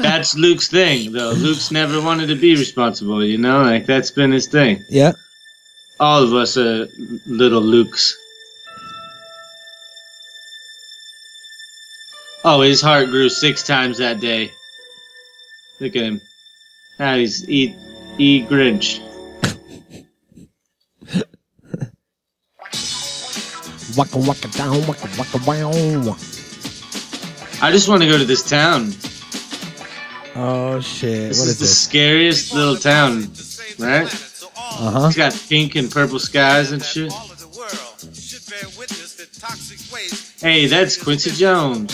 that's Luke's thing, though. Luke's never wanted to be responsible. You know, like that's been his thing. Yeah. All of us are little Lukes. Oh, his heart grew six times that day. Look at him. Now he's eat eat Grinch. Waka waka down, waka waka wow. I just want to go to this town. Oh shit! This what is is the this? scariest little town, right? Uh huh. It's got pink and purple skies and shit. Hey, that's Quincy Jones.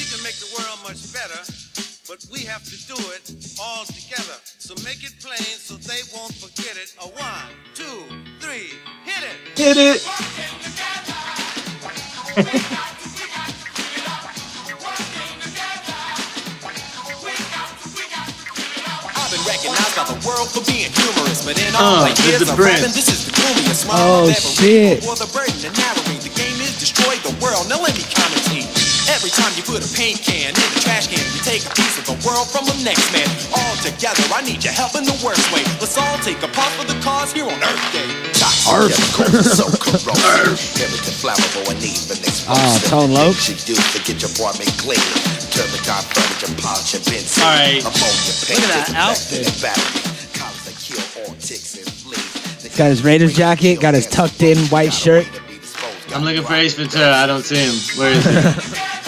But we have to do it all together. So make it plain so they won't forget it. A one, two, three, hit it. Hit it. I've been recognized by the world for being humorous, but in all Uh, my this is of Prince. this is the smile Oh, ever shit. Read before the burden and narrowing. The game is destroy the world. Now let me commentate. Every time you put a paint can in a trash can, you take a piece of the world from the next man. All together, I need your help in the worst way. Let's all take a part for the cause here on Earth Day. Arf. so corrosive, chemical flammable and even explosive. Ah, Tone Loc. She do to get your apartment clean. Turpentine furniture, polish and benzene. All right. Look at that outfit. and battery. Colors that kill all ticks and fleas. Got his Raiders jacket. Got his tucked in white shirt. I'm looking for Ace Ventura. I don't see him. Where is he?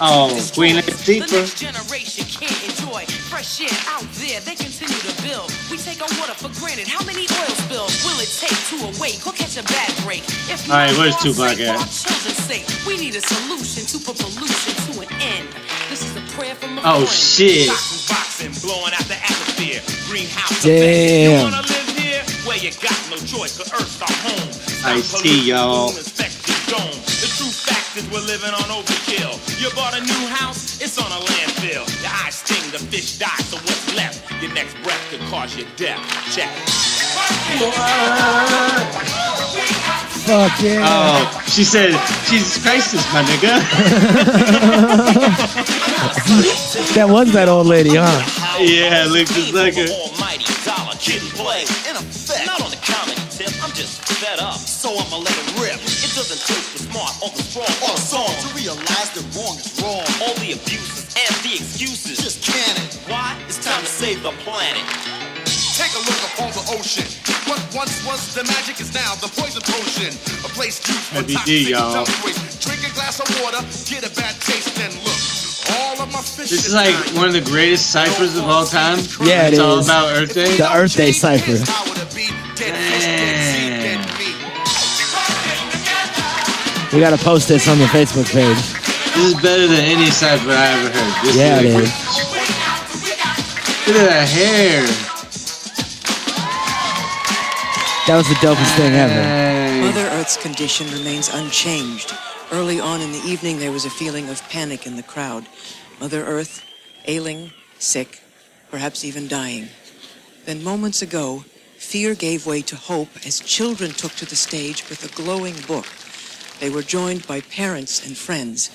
Oh, Queen destroys. Latifah. The next generation can't enjoy fresh air out there. They continue to build. We take our water for granted. How many oil spills will it take to awake or catch a bad break? If All right, where's Tupac at? sake, we need a solution to put pollution to an end. This is a prayer from a Oh, shit. Boxing, blowing out the atmosphere. Greenhouse Damn. effect. You wanna live here? Well, you got no choice, 'cause Earth's our home. Stop Ice-T, y'all. Boom, inspect your dome. The true fact is we're living on overkill. You bought a new house, it's on a landfill. Your eyes sting, the fish die, so what's left? Your next breath could cause you death. Check. Fuck yeah. Oh, she said, Jesus Christ is my nigga. That was that old lady, huh? yeah, looks just like her. Almighty dollar kid play. In effect, not on the comedy tip. I'm just fed up, so I'ma let. It the planet. Take a look upon the ocean. What once was the magic is now the poison potion. A place used for Heavy toxic y'all. Drink a glass of water, get a bad taste, and look. All of my fish This is like one of the greatest ciphers of all time. Yeah, it it's all about Earth Day. The Earth Day cipher. Man. We gotta post this on the Facebook page. This is better than any cipher I ever heard. This Yeah, it like- is. Look at that hair. That was the dopest thing ever. Mother Earth's condition remains unchanged. Early on in the evening, there was a feeling of panic in the crowd. Mother Earth, ailing, sick, perhaps even dying. Then, moments ago, fear gave way to hope as children took to the stage with a glowing book. They were joined by parents and friends.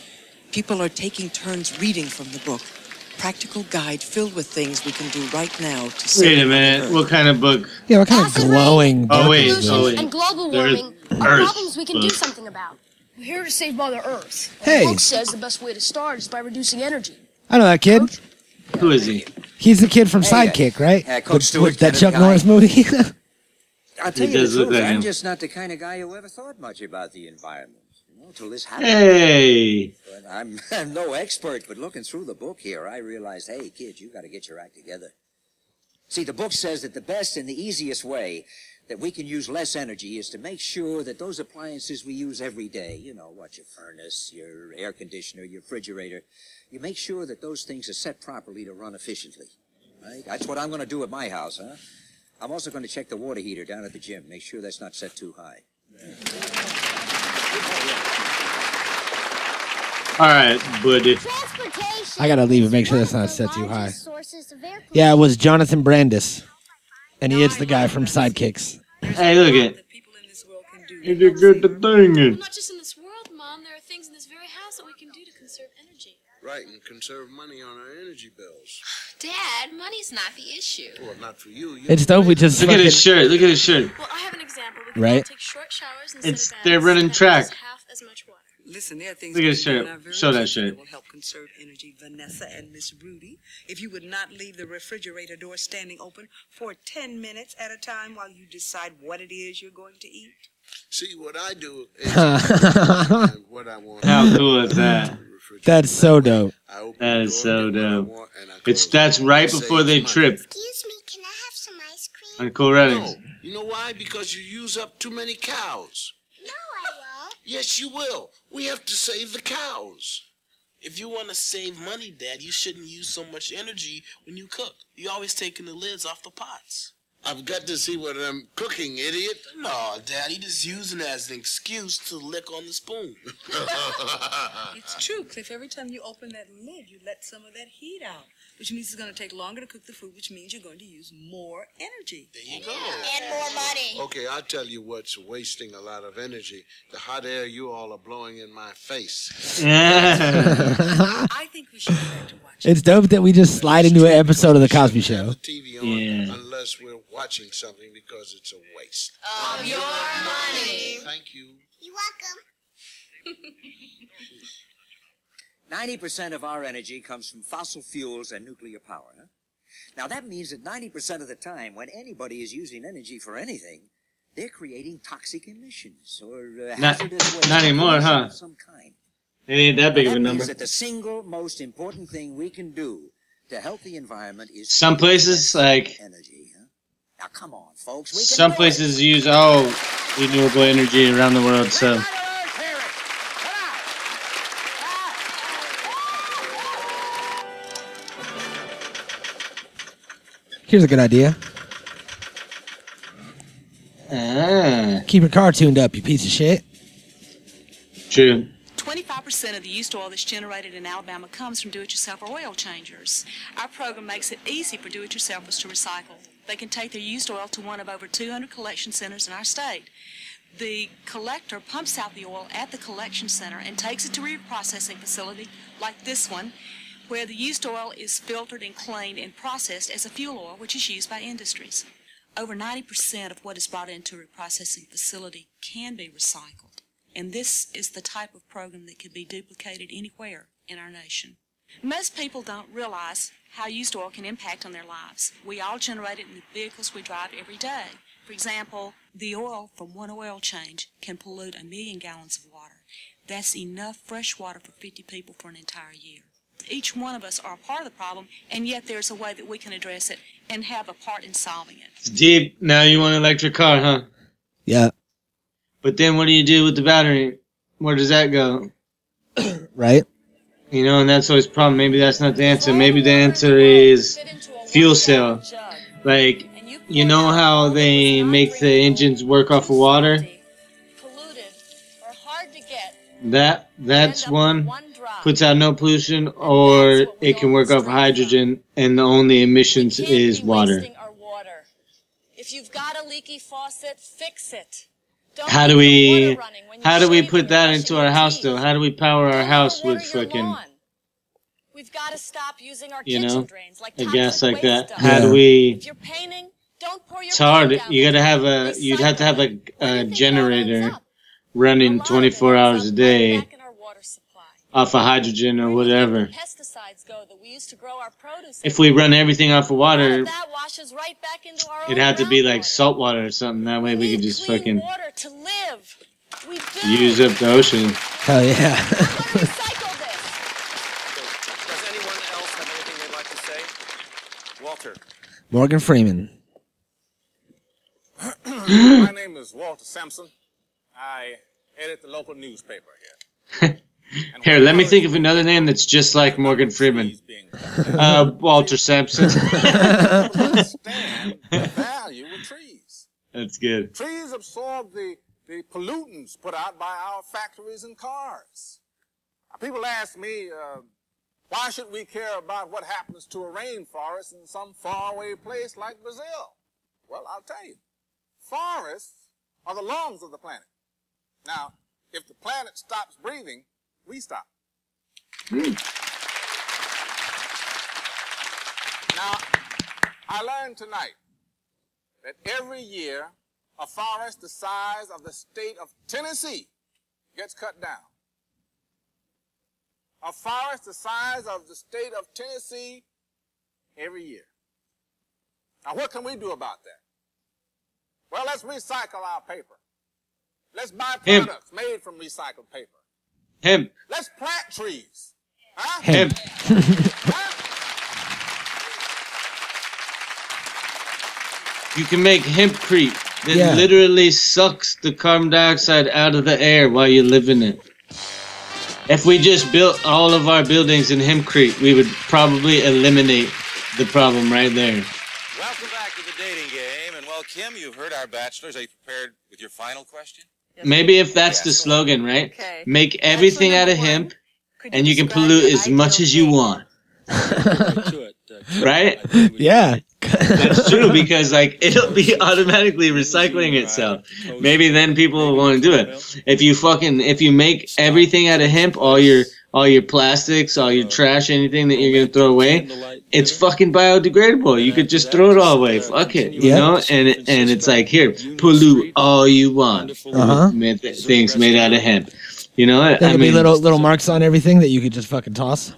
People are taking turns reading from the book. Practical guide filled with things we can do right now to save Wait a minute. What kind of book? Yeah, what kind of glowing book Oh wait, is oh wait. and global There's warming are Earth problems we can do book. something about. We're here to save Mother Earth. Hey. The book says the best way to start is by reducing energy. I know that kid. Who is he? He's the kid from Hey, Sidekick, right? uh, Coach With- Stewart, with that Kenneth Chuck Guy. Norris movie. I'll tell He you does the look truth. like I'm just not the kind of guy who ever thought much about the environment. Till this happened. Hey. But I'm, I'm no expert, but looking through the book here, I realized, hey, kid, you got to get your act together. See, the book says that the best and the easiest way that we can use less energy is to make sure that those appliances we use every day, you know, what, your furnace, your air conditioner, your refrigerator, you make sure that those things are set properly to run efficiently. Right? That's what I'm going to do at my house, huh? I'm also going to check the water heater down at the gym, make sure that's not set too high. All right, buddy. I gotta leave and make sure that's not set too high. Yeah, it was Jonathan Brandis, and he is the guy from Sidekicks. Hey, look at. You did good to thing it. Not just in this world, Mom. There are things in this very house that we can do to conserve energy. Right, and conserve money on our energy bills. Dad, money's not the issue. Well, not for you. you It's dope. We just Look at his shirt. Look at his shirt. Well, I have an example. We Right. take short showers instead It's of baths. they're running track. half as much water. Listen, there are things Look at his shirt. in our very Show that kitchen shirt. will help conserve energy. Vanessa and Miss Rudy, if you would not leave the refrigerator door standing open for 10 minutes at a time while you decide what it is you're going to eat. See, what I do is what I want. How cool is that? That's so dope. That is so dope. It's that's right before they trip. Excuse me, can I have some ice cream? On Cool Runnings. No. You know why? Because you use up too many cows. No, I won't. Yes, you will. We have to save the cows. If you want to save money, Dad, you shouldn't use so much energy when you cook. You're always taking the lids off the pots. I've got to see what I'm cooking, idiot. No, Dad, you just using it as an excuse to lick on the spoon. It's true, Cliff. Every time you open that lid, you let some of that heat out, which means it's going to take longer to cook the food, which means you're going to use more energy. There you go. And more money. Okay, I'll tell you what's wasting a lot of energy. The hot air you all are blowing in my face. I think we should go back to watching. It's dope that we just slide into an episode of the Cosby Show. TV on Yeah. Unless we're watching something because it's a waste. Of your money. Thank you. You're welcome. 90% of our energy comes from fossil fuels and nuclear power. Huh? Now, that means that 90% of the time, when anybody is using energy for anything, they're creating toxic emissions or uh, Not- hazardous waste. not anymore, of huh? Some kind. It ain't that big Now, of a number. means that the single most important thing we can do to help the environment is Some places like energy. Huh? Now, come on, folks. We can some do it. places use all renewable energy around the world. So Here's a good idea. ah, Keep your car tuned up, you piece of shit. true. 25% of the used oil that's generated in Alabama comes from do-it-yourself or oil changers. Our program makes it easy for do-it-yourselfers to recycle. They can take their used oil to one of over 200 collection centers in our state. The collector pumps out the oil at the collection center and takes it to a reprocessing facility like this one, where the used oil is filtered and cleaned and processed as a fuel oil, which is used by industries. Over 90% of what is brought into a reprocessing facility can be recycled. And this is the type of program that can be duplicated anywhere in our nation. Most people don't realize how used oil can impact on their lives. We all generate it in the vehicles we drive every day. For example, the oil from one oil change can pollute a million gallons of water. That's enough fresh water for 50 people for an entire year. Each one of us are a part of the problem, and yet there's a way that we can address it and have a part in solving it. It's deep. Now you want an electric car, huh? Yeah. But then what do you do with the battery? Where does that go? Right? You know, and that's always a problem. Maybe that's not the answer. Maybe the answer is fuel cell. Like, you know how they make the engines work off of water? That that's one puts out no pollution, or it can work off hydrogen, and the only emissions is water. wasting our water. If you've got a leaky faucet, fix it. How do we water running when you how do we put that into our house though? How do we power our house with fucking We've got to stop using our you kitchen know drains like a gas like that? stuff. How do we? If you're painting, don't pour your It's hard. You gotta have a. You'd have to have a, a generator running 24 hours a day off of hydrogen or whatever. pesticides go that we use to grow our produce. If we run everything off of water, that washes right back into our it'd have to be like salt water or something. That way we could just fucking water to live. We do. use up the ocean. Hell yeah. Does anyone else have anything they'd like to say? Walter. Morgan Freeman. My name is Walter Sampson. I edit the local newspaper here. Here, let me think of another name that's just like Morgan Freeman. Uh, Walter Sampson. Understand the value of trees. That's good. Trees absorb the, the pollutants put out by our factories and cars. People ask me, uh, why should we care about what happens to a rainforest in some faraway place like Brazil? Well, I'll tell you. Forests are the lungs of the planet. Now, if the planet stops breathing, we stop. Hmm. Now, I learned tonight that every year a forest the size of the state of Tennessee gets cut down. A forest the size of the state of Tennessee every year. Now, what can we do about that? Well, let's recycle our paper. Let's buy Hemp. products made from recycled paper. Hemp. Let's plant trees. Huh? Hemp. You can make hempcrete that Yeah. literally sucks the carbon dioxide out of the air while you live in it. If we just built all of our buildings in hempcrete, we would probably eliminate the problem right there. Welcome back to the dating game. And well, Kim, you've heard our bachelors. Are you prepared with your final question? Maybe if that's the slogan, right? Make everything out of hemp, and you can pollute as much as you want. right? Yeah. That's true because like it'll be automatically recycling itself. Maybe then people will want to do it. If you fucking if you make everything out of hemp, all your all your plastics, all your trash, anything that you're gonna throw away, it's fucking biodegradable. You could just throw it all away. Fuck it, you know. And and it's like here, pollute all you want. Uh-huh. Things made out of hemp. You know, There I could be mean, little little marks on everything that you could just fucking toss.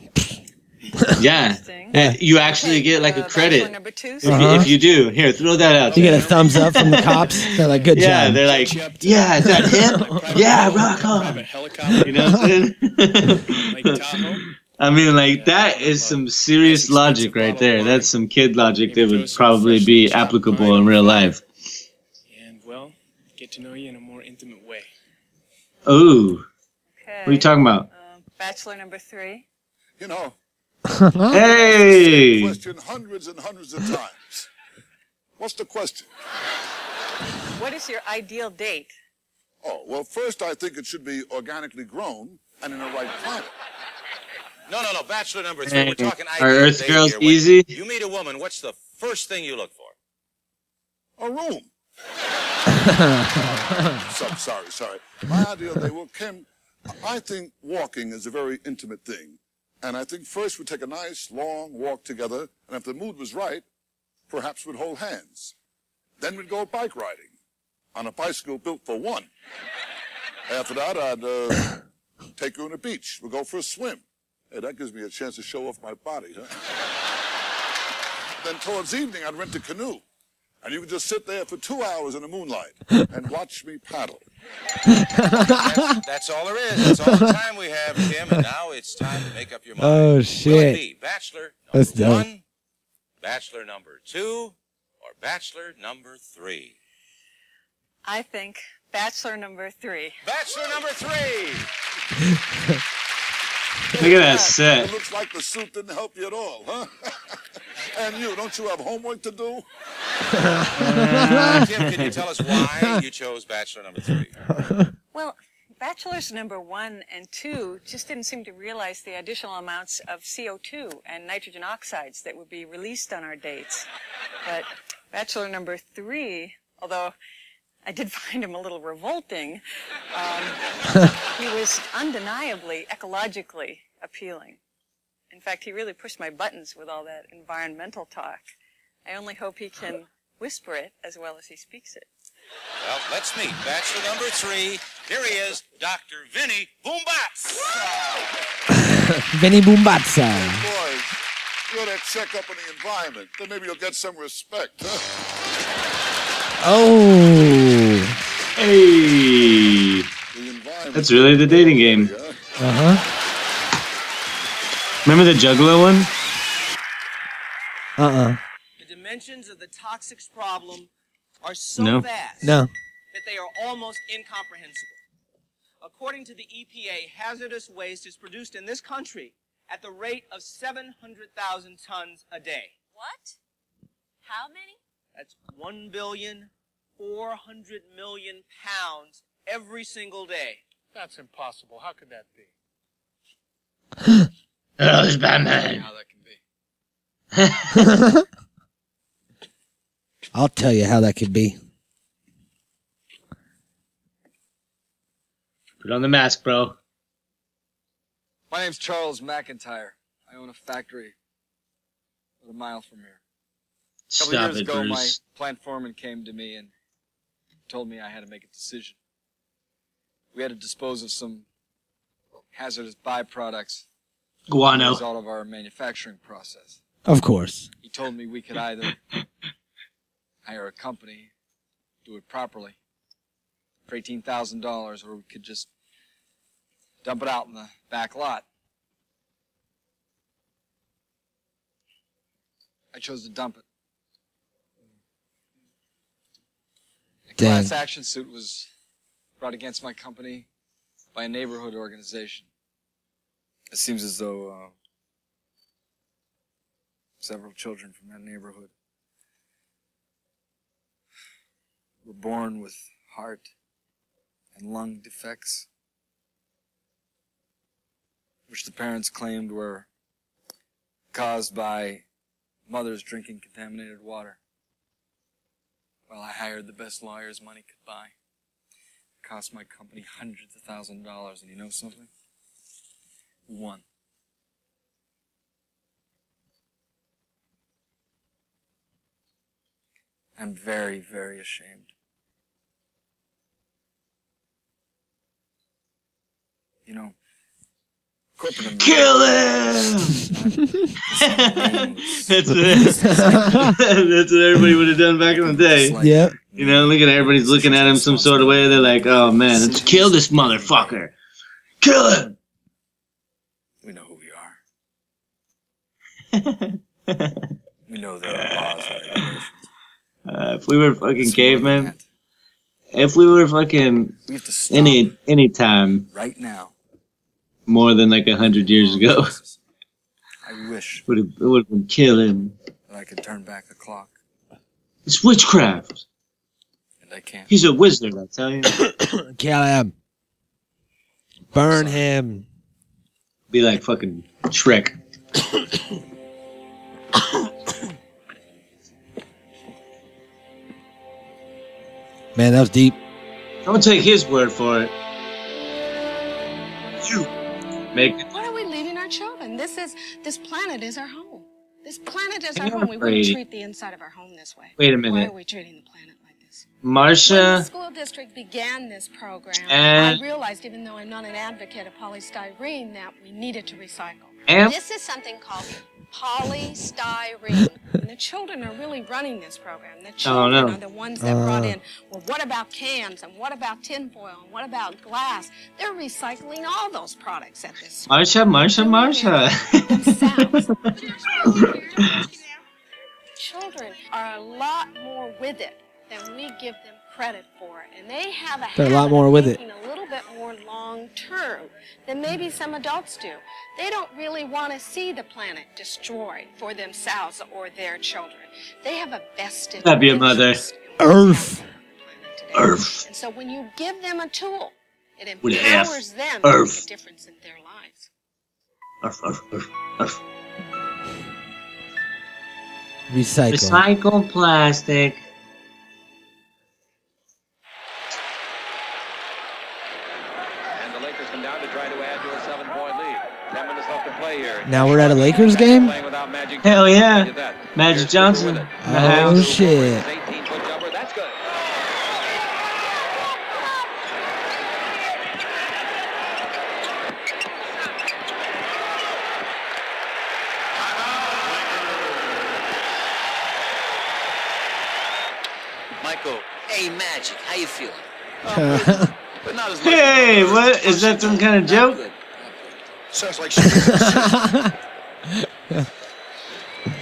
yeah. And you actually get like a credit if, you, Uh-huh. if you do. Here, throw that out. You there. get a thumbs up from the cops. They're like, "Good yeah, job." Yeah, they're like, yeah, is that him? yeah, rock on. You know what I'm saying? I mean, like that is some serious logic right there. That's some kid logic that would probably be applicable in real life. And well, get to know you in a more intimate way. Ooh, what are you talking about? Bachelor number three. You know, Hey, question hundreds and hundreds of times. What's the question? What is your ideal date? Oh, well, first I think it should be organically grown and in the right climate. No, no, no. Bachelor number three. Hey, We're talking are ideal Earth date girls here. When easy? You meet a woman. What's the first thing you look for? A room. so, sorry, sorry. My ideal date, well, Kim, I think walking is a very intimate thing. And I think first we'd take a nice long walk together, and if the mood was right, perhaps we'd hold hands. Then we'd go bike riding on a bicycle built for one. After that, I'd uh, take her on the beach. We'd go for a swim. Hey, that gives me a chance to show off my body, huh? then towards evening, I'd rent a canoe. And you could just sit there for two hours in the moonlight and watch me paddle. That's, that's all there is. That's all the time we have, Kim. And now it's time to make up your mind. Oh Will it shit. be bachelor That's number dope. one, bachelor number two, or bachelor number three? I think bachelor number three. Bachelor number three. look at that set. It looks like the suit didn't help you at all, huh? And you, don't you have homework to do? Uh, Kim, can you tell us why you chose bachelor number three? Well, bachelors number one and two just didn't seem to realize the additional amounts of CO2 and nitrogen oxides that would be released on our dates. But bachelor number three, although I did find him a little revolting, um, he was undeniably ecologically appealing. In fact, he really pushed my buttons with all that environmental talk. I only hope he can whisper it as well as he speaks it. Well, let's meet bachelor number three. Here he is, Dr. Vinny Boombats. Vinny Boombatsa. Boy, you ought to check up on the environment. Then maybe you'll get some respect, huh? Oh. Hey, that's really the dating game. Uh huh. Remember the Juggalo one? Uh uh The dimensions of the toxics problem are so No. vast No. that they are almost incomprehensible. According to the EPA, hazardous waste is produced in this country at the rate of 700,000 tons a day. What? How many? That's 1 billion 400 million pounds every single day. That's impossible. How could that be? Oh, it's Batman. How that can be. I'll tell you how that could be. Put on the mask, bro. My name's Charles McIntyre. I own a factory about a mile from here. A couple Stop years it, ago, my plant foreman came to me and told me I had to make a decision. We had to dispose of some hazardous byproducts Guano. as a result of our manufacturing process. Of course. He told me we could either hire a company, do it properly, for eighteen thousand dollars, or we could just dump it out in the back lot. I chose to dump it. A Dang. class action suit was brought against my company by a neighborhood organization. It seems as though uh, several children from that neighborhood were born with heart and lung defects, which the parents claimed were caused by mothers drinking contaminated water. Well, I hired the best lawyers money could buy. It cost my company hundreds of thousands of dollars, and you know something? We won. I'm very, very ashamed. You know, corporate Kill him! that's, what, that's what everybody would have done back in the day. Yeah. You know, look at everybody's looking at him some sort of way. They're like, "Oh man, let's kill this motherfucker! Kill him!" We know who we know there are laws and regulations. Uh, if we were fucking cavemen, if we were fucking We have to stop any any time right now. more than like a hundred years ago, I wish would have it would have been killing. him. that I could turn back the clock, It's witchcraft. and I can't. He's a wizard, I tell you. Kill him. Burn him. Be like fucking Shrek. Man, that was deep. Don't take his word for it. You make it. Why are we leaving our children? This is this planet is our home. This planet is our Hang on, home. We wouldn't Brady. treat the inside of our home this way. Wait a minute. Why minute. are we treating the planet like this? When the Marsha school district began this program, And- I realized, even though I'm not an advocate of polystyrene, that we needed to recycle. And- This is something called polystyrene. and the children are really running this program. The Oh, children no. are the ones that brought Uh. in, well, what about cans? And what about tinfoil? And what about glass? They're recycling all those products at this Marsha, Marsha, Marsha. children are a lot more with it than we give them credit for. And they have a They're a lot more of with it. Thinking a bit more long term than maybe some adults do. They don't really want to see the planet destroyed for themselves or their children. They have a vested Love you, mother. interest Earth. Earth. And so when you give them a tool, it With an F. empowers them to Earth. make a difference in their lives. Arf, arf, arf, arf. Recycle. Recycle plastic. Now we're at a Lakers game? Playing Hell yeah. Look at that. Magic Johnson. with it. Oh, house. shit. 18-foot jumper. That's good. Michael, hey, Magic, how you feeling? But not as much. Hey, what is that? Some kind of joke? Sounds like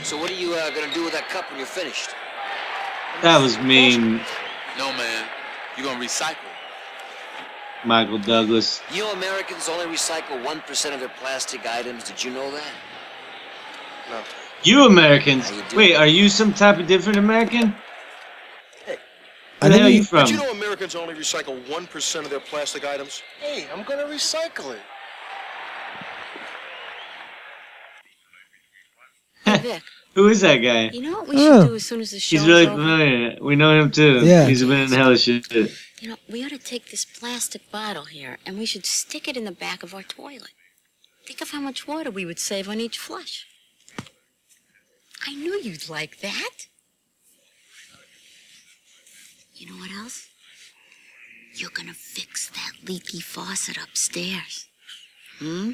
So what are you uh, gonna do with that cup when you're finished? That was mean, No, man. You're gonna recycle. Michael Douglas. You know Americans only recycle 1% of their plastic items. Did you know that? No. You Americans. Wait, are you some type of different American? Where the hell are you from? Did you know Americans only recycle 1% of their plastic items? Hey, I'm gonna recycle it. Vic, Who is that guy? you know what we should do as soon as the show's He's really over? familiar. We know him too. Yeah. He's been in hell of shit. You know, we ought to take this plastic bottle here and we should stick it in the back of our toilet. Think Think of how much water we would save on each flush. I knew you'd like that. You know what else? You're gonna fix that leaky faucet upstairs. Hmm?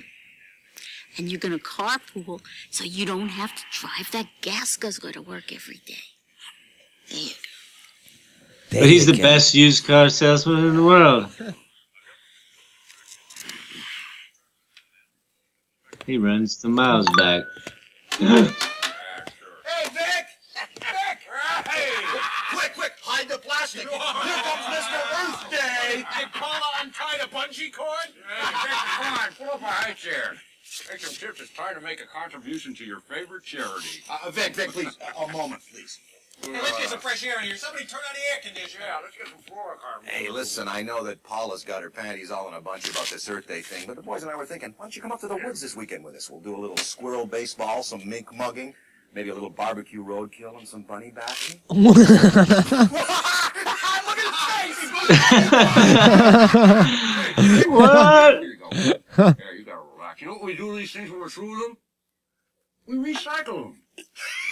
And you're gonna carpool so you don't have to drive that gas guzzler to work every day. There you go. But he's the best used car salesman in the world. He runs the miles back. Hey, Vic! Vic! Hey! Quick, quick! Hide the plastic! Here comes Mr. Earth Day! Hey, Paula untied a bungee cord? Hey, Vic, come on, pull up a high chair. Take some tips. It's time to make a contribution to your favorite charity. Uh, Vic, Vic, please, a moment, please. Hey, let's get some fresh air in here. Somebody turn on the air conditioner. Yeah, let's get some fluorocarbon. Hey, listen, I know that Paula's got her panties all in a bunch about this Earth Day thing, but the boys and I were thinking, why don't you come up to the woods this weekend with us? We'll do a little squirrel baseball, some mink mugging, maybe a little barbecue roadkill, and some bunny bashing. what? Here you go. There, you gotta relax. You know what we do to these things when we're through them? We recycle them.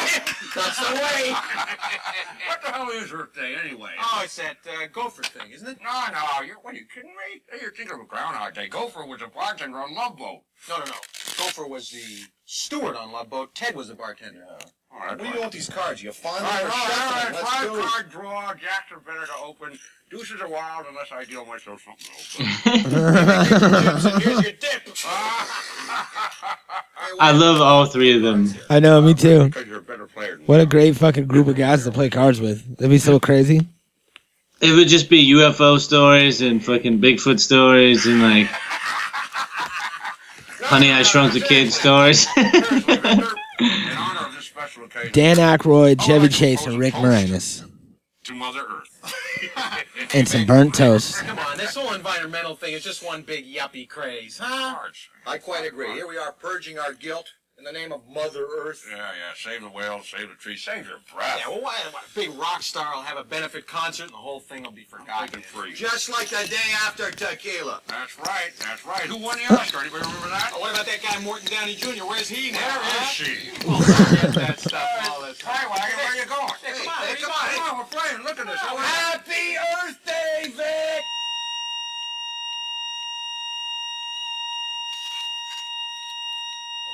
That's the way! what the hell is Earth Day anyway? Oh, it's that uh, gopher thing, isn't it? No, no, you're, what, are you kidding me? You're thinking of a Groundhog Day. Gopher was a bartender on Love Boat. No, no, no. Gopher was the steward on Love Boat. Ted was the bartender. All right, What do you do these cards? You All fondling right, or all right, all right. Five do it. card draw. Jacks are better to open. Deuces are wild unless I deal myself something open. Here's your dip. I love all three of them. I know, me too. Because you're a better player. What a great fucking group of guys to play cards with. That'd be so crazy. It would just be UFO stories and fucking Bigfoot stories and like Honey I Shrunk the Kid stories. In honor of this special occasion. Dan Aykroyd, Chevy Chase, and Rick Moranis. To Mother Earth. And some burnt toast. Come on, this whole environmental thing is just one big yuppie craze, huh? I quite agree. Here we are purging our guilt in the name of Mother Earth. Yeah, yeah. Save the whales, save the trees, save your breath. Yeah, well, why, what, a big rock star will have a benefit concert and the whole thing will be forgotten. free. Just like the day after tequila. That's right, that's right. Who won the Oscar? Anybody remember that? Oh, what about that guy Morton Downey Jr.? Where's he now? Where huh? is she? Well, forget that stuff. all this. Hi, Wagon, where are you going? Hey, come on, Hey, come on, come on, we're playing. Look at this. Happy Earth Day, Vic!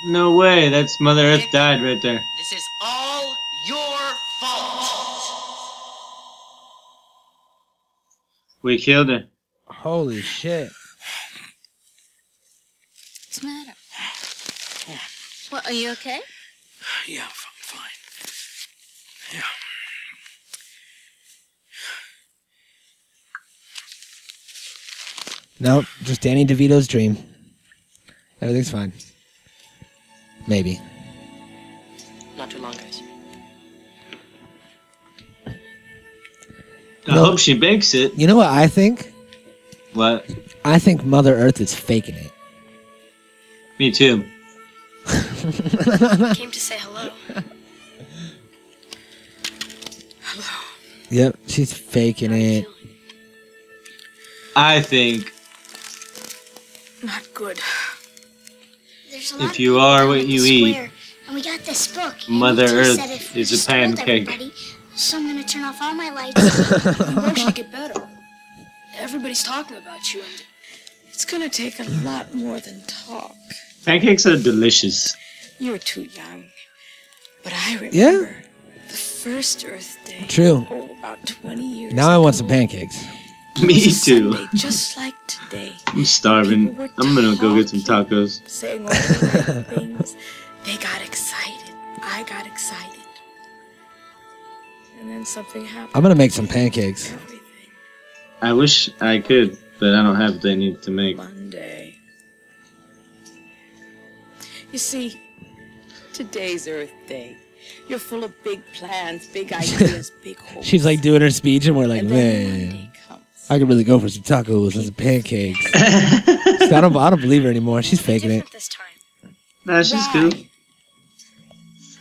No way, that's Mother Earth died right there. This is all your fault. We killed her. Holy shit. What's the matter? What, are you okay? Yeah, I'm fine. Yeah. Nope, just Danny DeVito's dream. Everything's fine. Maybe. Not too long, guys. I hope she makes it. You know what I think? What? I think Mother Earth is faking it. Me too. Came to say hello. Yep, she's faking it. I think Not good. There's a lot if you are what at the you eat, And we got this book. Mother Earth said is a pancake. So I'm gonna turn off all my lights. Why should get better? Everybody's talking about you, and It's gonna take a lot more than talk. pancakes are delicious. You were too young. But I remember Yeah? the first Earth Day. True. Oh, about 20 years Now I want some pancakes. Me too. Sunday, just like today. I'm starving. I'm gonna go get some tacos. Saying all the right things. They got excited. I got excited. And then something happened. I'm gonna make some pancakes. I wish I could, but I don't have what they need to make. Monday. You see, today's Earth Day. You're full of big plans, big ideas, big hopes. She's like doing her speech, and we're like, man, I could really go for some tacos and some pancakes. So I don't, I don't believe her anymore. She's faking it. this time. Nah, she's Why? cool.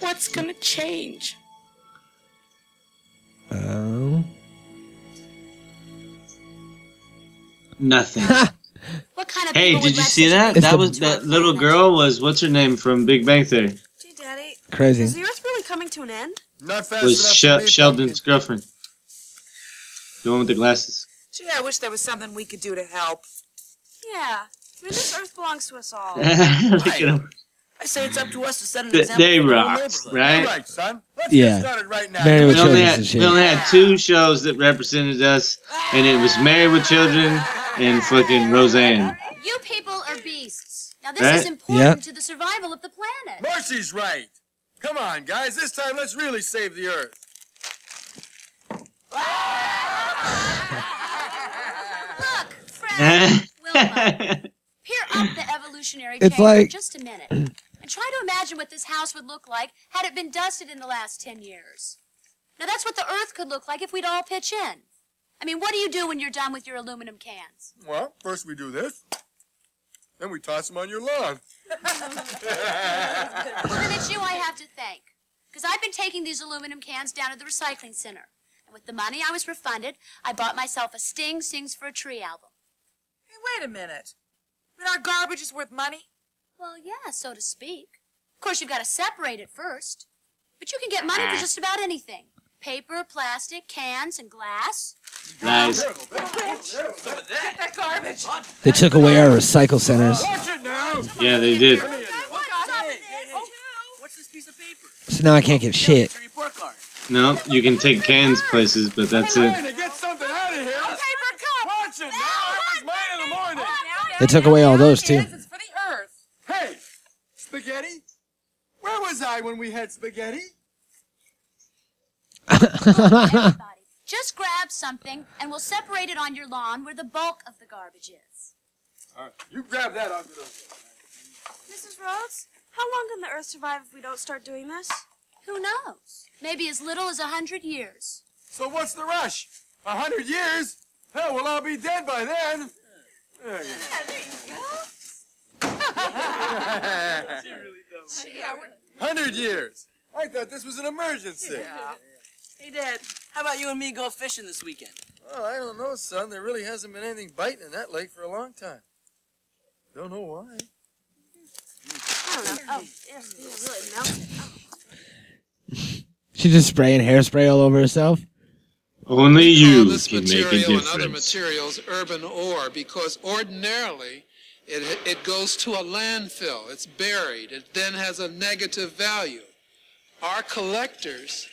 What's gonna change? Oh. Nothing. What kind of Hey, did you see that? It's That the- was that little girl was what's her name from Big Bang Theory? Gee, Daddy. Crazy. Is the Earth really coming to an end? Not fast Was enough Shel- Sheldon's girlfriend, the one with the glasses. Gee, I wish there was something we could do to help. Yeah. I mean, this Earth belongs to us all. Look at him. I say it's up to us to set an They, example they for the whole rocks, neighborhood. right? All right, son. Let's Yeah. get started right now. Married with We only, Children had, and we only had two shows that represented us, and it was Married with Children and fucking Roseanne. You people are beasts. Now this Right? is important Yep. to the survival of the planet. Marcy's right. Come on, guys. This time, let's really save the Earth. Look, Fred, Wilma, peer up the evolutionary It's chain like- for just a minute and try to imagine what this house would look like had it been dusted in the last 10 years. Now that's what the Earth could look like if we'd all pitch in. I mean, what do you do when you're done with your aluminum cans? Well, first we do this. Then we toss them on your lawn. Well, then it's you I have to thank. Because I've been taking these aluminum cans down to the recycling center. And with the money I was refunded, I bought myself a Sting Sings for a Tree album. Hey, wait a minute. I mean, our garbage is worth money? Well, yeah, so to speak. Of course, you've got to separate it first. But you can get money for ah. just about anything paper, plastic, cans, and glass. Nice. Get that garbage. They took away our recycle centers. Yeah, they did. What's this piece of paper? So now I can't get shit. No, you can take cans places, but that's it. I'm trying to get something out of here. A paper cup! Watch it. They took away all those too. It's for the Earth. Hey, spaghetti. Where was I when we had spaghetti? Just grab something, and we'll separate it on your lawn where the bulk of the garbage is. All right, you grab that. I'll get over Mrs. Rhodes, how long can the Earth survive if we don't start doing this? Who knows? Maybe as little as a hundred years. So what's the rush? A hundred years? Hell, we'll all be dead by then. There you go. Hundred years. I thought this was an emergency. Hey, Dad, how about you and me go fishing this weekend? Well, I don't know, son. There really hasn't been anything biting in that lake for a long time. Don't know why. I don't know. Oh, yes, really melted. She's just spraying hairspray all over herself. Only call you this can make a material and other materials urban ore because ordinarily it, it goes to a landfill. It's buried. It then has a negative value. Our collectors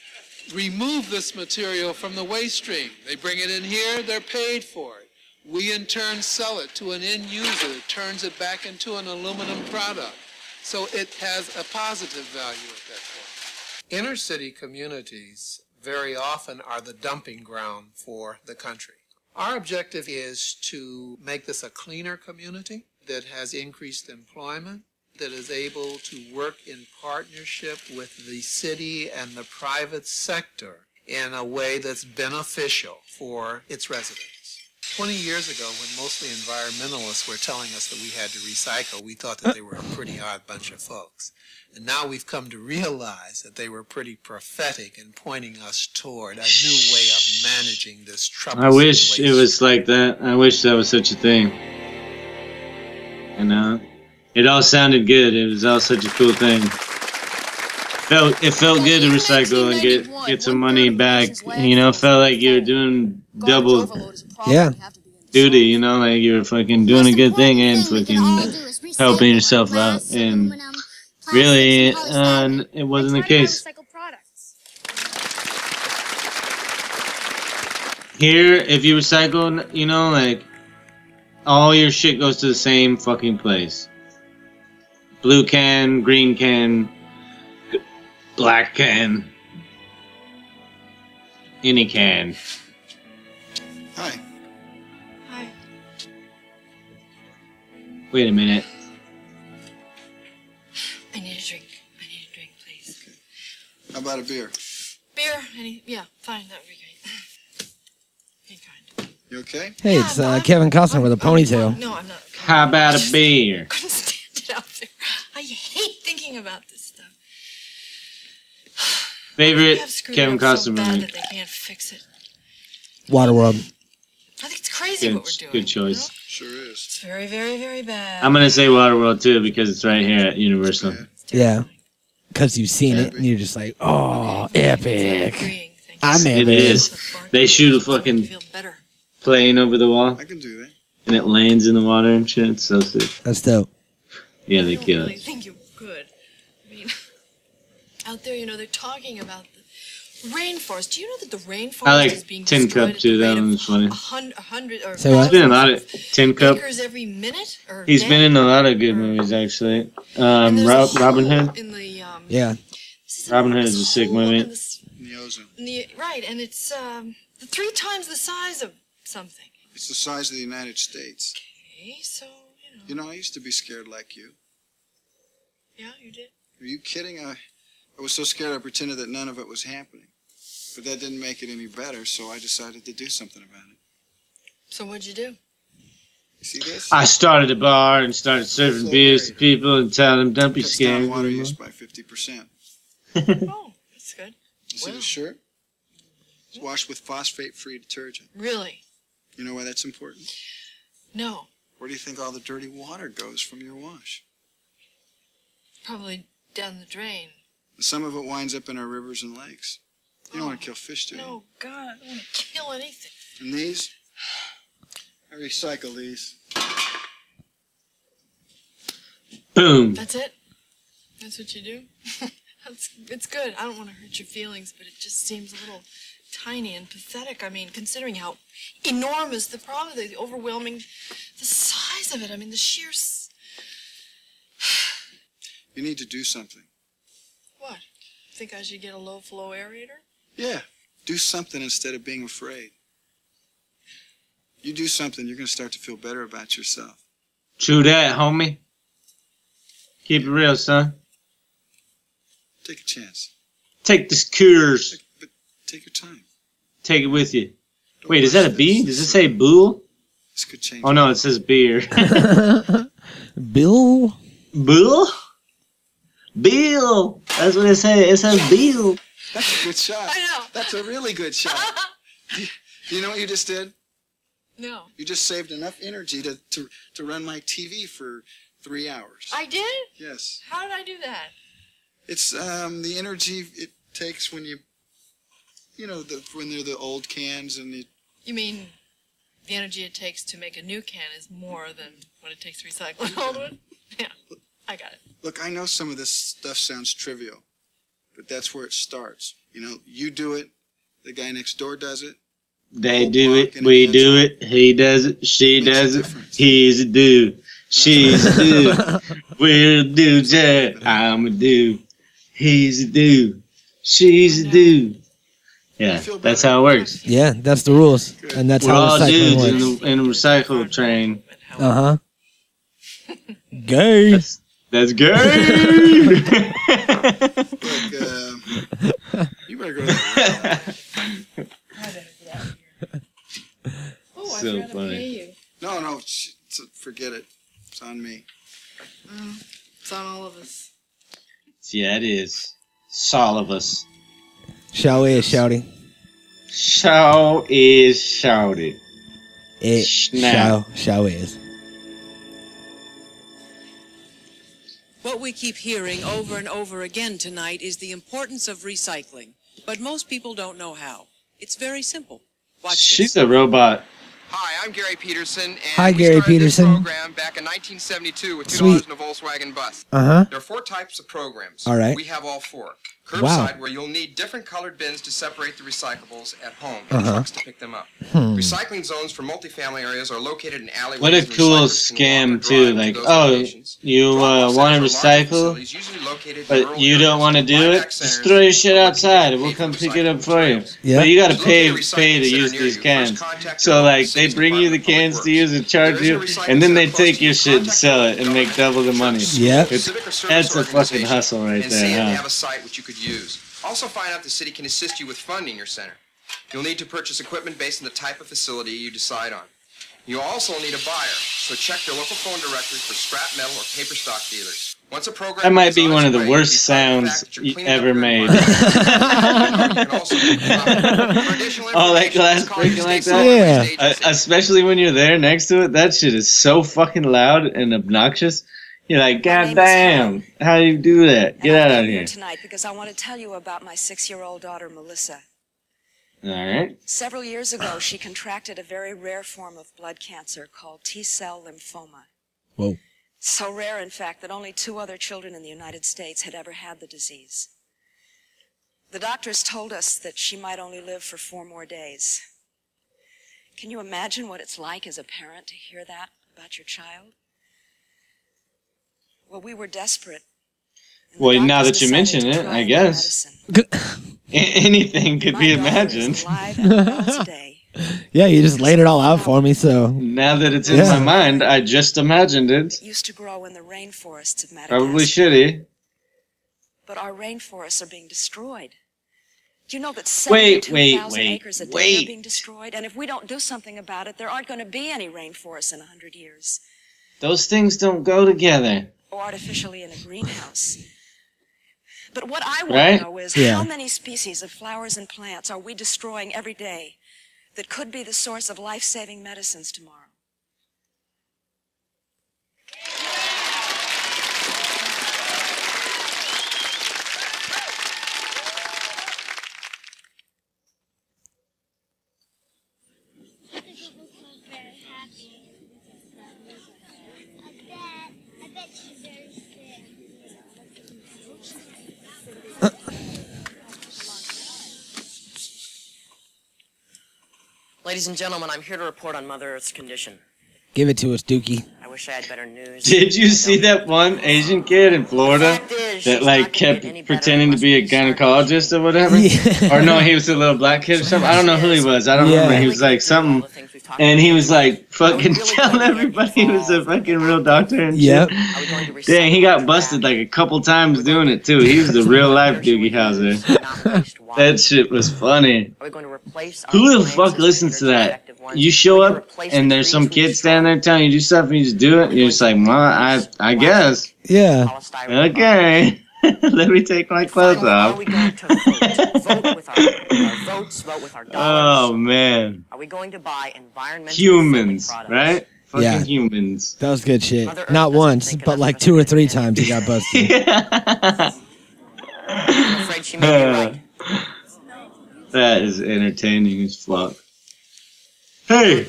remove this material from the waste stream. They bring it in here, they're paid for it. We in turn sell it to an end user that turns it back into an aluminum product. So it has a positive value at that point. Inner city communities very often are the dumping ground for the country. Our objective is to make this a cleaner community that has increased employment, that is able to work in partnership with the city and the private sector in a way that's beneficial for its residents. 20 years ago, when mostly environmentalists were telling us that we had to recycle, we thought that they were a pretty odd bunch of folks. And now we've come to realize that they were pretty prophetic in pointing us toward a new way of managing this troublesome I wish it was like that. I wish that was such a thing. You know, it all sounded good. It was all such a cool thing. Felt it felt good to recycle and get get some money back. You know, felt like you were doing double Yeah. duty. You know, like you were fucking doing a good thing and fucking helping yourself out. And really, uh, it wasn't the case. Here, if you recycle, you know, like all your shit goes to the same fucking place. Blue can, green can, black can, any can. Hi. Hi. Wait a minute. How about a beer? Beer? Any? Yeah, fine. That would be great. You okay? Hey, it's uh, Kevin Costner with a ponytail. No, I'm not. How about a beer? couldn't stand it out there. I hate thinking about this stuff. Favorite They have screwed Kevin it up so Costner bad movie? that they can't fix it. Waterworld. I think it's crazy Good, what we're doing. good choice. Sure is. It's very, very, very bad. I'm gonna say Waterworld too because it's right here at Universal. Yeah. Because you've seen it and you're just like, oh, epic. I'm It in is. They shoot a fucking plane over the wall. I can do that. And it lands in the water and shit. It's so sick. That's dope. Yeah, they kill really it. think you could. I mean, out there, you know, they're talking about the rainforest. Do you know that the rainforest I like is being Tin destroyed Cup too. That one was funny. a hun- a hundred or Say what? He's been in a lot of thousands Tin Cup. acres every minute or He's day? been in a lot of good movies actually. Um, Ro- Robin Hood. in the Yeah. Robin Hood is a sick movie. in the right, and it's um, three times the size of something. It's the size of the United States. Okay, so you know. You know, I used to be scared like you. yeah, you did. Are you kidding? I, I was so scared I pretended that none of it was happening. But that didn't make it any better, so I decided to do something about it. So what'd you do? You see this? I started a bar and started serving beers to people and telling them don't be Cuts scared. down water use by 50%. oh, that's good. You see the shirt? It's washed with phosphate-free detergent. Really? You know why that's important? No, Where do you think all the dirty water goes from your wash? probably down the drain. Some of it winds up in our rivers and lakes. You don't oh, want to kill fish, do you? No, God, I don't want to kill anything. And these? I recycle these. Boom. That's it. That's what you do. That's it's good. I don't want to hurt your feelings, but it just seems a little tiny and pathetic. I mean, considering how enormous the problem, the overwhelming, the size of it. I mean, the sheer. s- You need to do something. What? Think I should get a low flow aerator? Yeah, do something instead of being afraid. You do something, you're going to start to feel better about yourself. True that, homie. Keep it real, son. Take a chance. Take this cures. Take your time. Take it with you. Wait, is that a B? Does it say bull? This could change. Oh no, it says beer. Bill? Bill? Bill. That's what it says. It says Bill. That's a good shot. I know. That's a really good shot. do, you, do you know what you just did? No. You just saved enough energy to, to, to run my TV for three hours. I did? Yes. How did I do that? It's um, the energy it takes when you, you know, the, when they're the old cans and you, You mean the energy it takes to make a new can is more than what it takes to recycle an old one? Yeah, I got it. Look, I know some of this stuff sounds trivial, but that's where it starts. You know, you do it, the guy next door does it. They do it. We do it. He does it. She does it. He's a dude. She's a dude. We're a dude. Yeah, I'm a dude. He's a dude. She's a dude. Yeah, that's how it works. Yeah, that's the rules. And that's We're how all recycling dudes works. in, the, in a recycle train. Uh huh. Gay. That's, that's gay. Look, uh, you better go to that. So forgot funny. pay you. No, no, sh- it's- forget it. It's on me. Oh, it's on all of us. yeah, it is. It's all of us. Shall is shouting. Show is shouted. It Snap. shall shall is. What we keep hearing over and over again tonight is the importance of recycling, but most people don't know how. It's very simple. Watch She's a robot. Hi, I'm Gary Peterson, and Hi, Gary Peterson. program back in 1972 with $2 Sweet. in a Volkswagen bus. Uh-huh. There are four types of programs. All right. We have all four. Curbside, Wow. where you'll need different colored bins to separate the recyclables at home and Uh-huh. trucks to pick them up. Hmm. Recycling zones for multifamily areas are located in alleyways. What a and cool recyclers can walk or scam too. drive to Like, oh, locations. you uh, want to centers are large recycle, facilities usually located in but you don't want to do it. Just throw your shit outside, and we'll come pick it up for you. Yeah. But you got to pay pay to use these cans. So like, they bring you the cans to use and charge you, is a recycling and then they take your shit and sell it and make double the money. Yep. It's, civic or service that's a fucking hustle right and see if they there, have huh? A site which you could use. Also find out if the city can assist you with funding your center. You'll need to purchase equipment based on the type of facility you decide on. You'll also need a buyer, so check your local phone directory for scrap metal or paper stock dealers. Once a program That might be on one of the way, worst sounds you ever made. All that glass breaking like that. Yeah. Uh, especially when you're there next to it, that shit is so fucking loud and obnoxious. You're like, God damn, how do you do that? Get out of here. tonight because I want to tell you about my six-year-old daughter, Melissa. All right. Several years ago, she contracted a very rare form of blood cancer called T-cell lymphoma. Whoa. So rare, in fact, that only two other children in the United States had ever had the disease. The doctors told us that she might only live for four more days. Can you imagine what it's like as a parent to hear that about your child? Well, we were desperate. Well, now that you mention it, I guess A- anything could be imagined. Yeah, you just laid it all out for me. So Now that it's in Yeah. my mind, I just imagined it. used to grow in the rainforests of Madagascar. Probably shitty. But our rainforests are being destroyed. Do you know that Wait, 72,000 wait, wait, acres a day wait. are being destroyed? And if we don't do something about it, there aren't going to be any rainforests in 100 years. Those things don't go together. Or artificially in a greenhouse. But what I want Right? to know is Yeah. how many species of flowers and plants are we destroying every day that could be the source of life-saving medicines tomorrow? Ladies and gentlemen, I'm here to report on Mother Earth's condition. give it to us, Doogie. I wish I had better news. Did you see that one Asian kid in Florida that like kept pretending to be a gynecologist or whatever? Or no, he was a little black kid or something. I don't know who he was. I don't Yeah. remember. He was like something, and he was like fucking telling everybody he was a fucking real doctor and Yep. shit. Dang, he got busted like a couple times doing it too. He was the real life Doogie Howser. that shit was funny. Are we going to replace our Who the fuck listens to that? You show up and there's some kid standing there telling you to do stuff and you just do it. And you're just like, well, I, I guess. Yeah. Okay. Let me take my clothes off. vote with our, our votes, vote with our dollars? Oh man. Are we going to buy environmentally Humans, right? Fucking Yeah. humans. That was good shit. Not once, but like two or three times he got busted. I'm afraid she may be right. That is entertaining as fuck. Hey.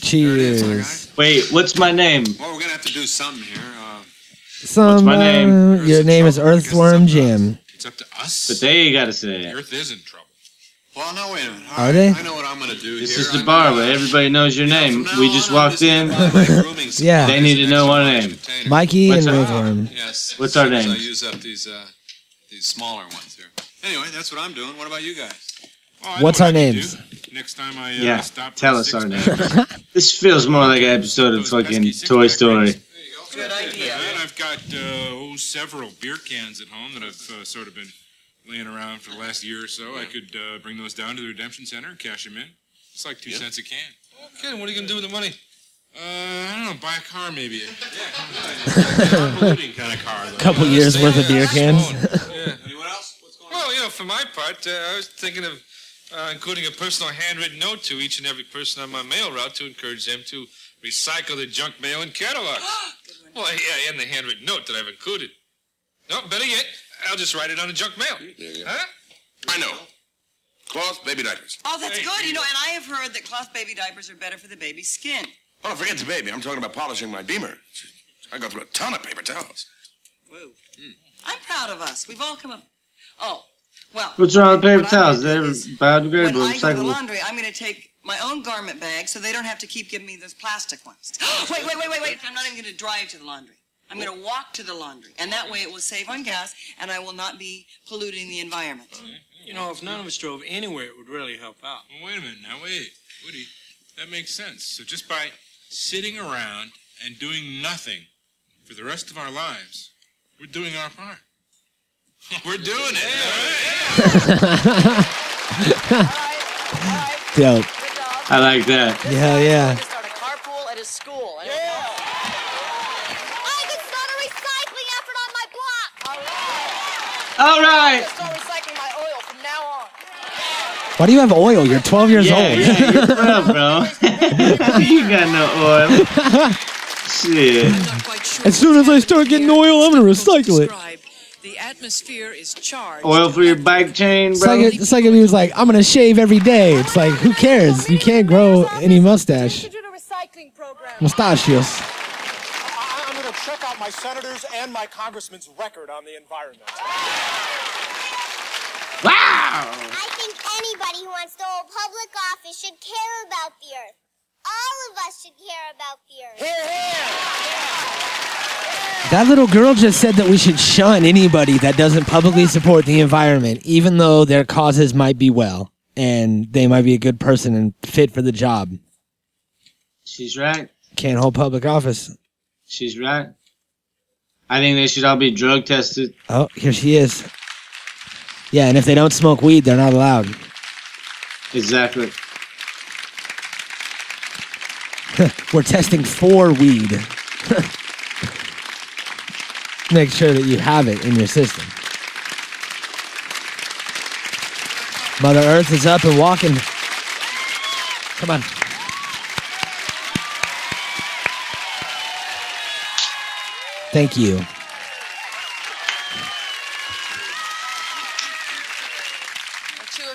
Cheers. Wait, what's my name? Well, we're gonna have to do something here. Uh, Some. my name? uh, your name is Earthworm Jim. it's up to us. But they gotta say The it. Earth is in trouble. Well, no, wait a minute. Are they? I know what I'm gonna do This here. is the I'm bar gonna- where everybody knows your name. We just walked in. Yeah. They need to know our name. Mikey What's and our- Earthworm. Yes. What's our as soon as I names? use up these uh, these smaller ones here. Anyway, that's what I'm doing. What about you guys? Oh, What's our names? Next time I uh, Yeah, stop tell us our names. this feels more like an episode of fucking Toy Story. Good idea. And I've got uh, oh, several beer cans at home that I've uh, sort of been laying around for the last year or so. I could uh, bring those down to the redemption center and cash them in. It's like two cents a can. Okay, what are you gonna do with the money? Uh, I don't know. Buy a car maybe. Yeah, polluting kind of car. Though. Couple You years worth of beer cans. yeah. Well, you know, for my part, uh, I was thinking of uh, including a personal handwritten note to each and every person on my mail route to encourage them to recycle their junk mail and catalogs. well, yeah, and the handwritten note that I've included. No, better yet, I'll just write it on the junk mail. Huh? I know. Cloth baby diapers. Oh, that's good. You know, and I have heard that cloth baby diapers are better for the baby's skin. Oh, forget the baby. I'm talking about polishing my beamer. I go through a ton of paper towels. Whoa. I'm proud of us. We've all come up. Oh, well. What's wrong with paper what I'm towels? gonna They're do is, biodegradable, When I go to the recyclable. laundry, I'm going to take my own garment bag so they don't have to keep giving me those plastic ones. wait, wait, wait, wait, wait. I'm not even going to drive to the laundry. I'm going to walk to the laundry. And that way it will save on gas and I will not be polluting the environment. You know, if none of us drove anywhere, it would really help out. Well, wait a minute now. Wait, Woody, that makes sense. So just by sitting around and doing nothing for the rest of our lives, we're doing our part. We're doing it. Dope. I like that. Yeah, yeah. Start a carpool at his school. I could start a recycling effort on All right. Start recycling my oil from now on. Why do you have oil? You're 12 years Yeah, old. yeah, you're proud, bro. you got no oil. Shit. as soon as I start getting oil, I'm gonna recycle it. The atmosphere is charged. Oil for your bike chain, It's bro. like, it's like if he was like, I'm gonna shave every day. It's like, who cares? You can't grow any mustache. Mustachios. I- I'm going to check out my senators and my congressman's record on the environment. Wow! I think anybody who wants to hold public office should care about the earth. All of us should care about the earth. That little girl just said that we should shun anybody that doesn't publicly support the environment, even though their causes might be well and they might be a good person and fit for the job. She's right. Can't hold public office. She's right. I think they should all be drug tested. Oh, here she is. Yeah, and if they don't smoke weed, they're not allowed. Exactly. We're testing for weed. Make sure that you have it in your system. Mother Earth is up and walking. Come on. Thank you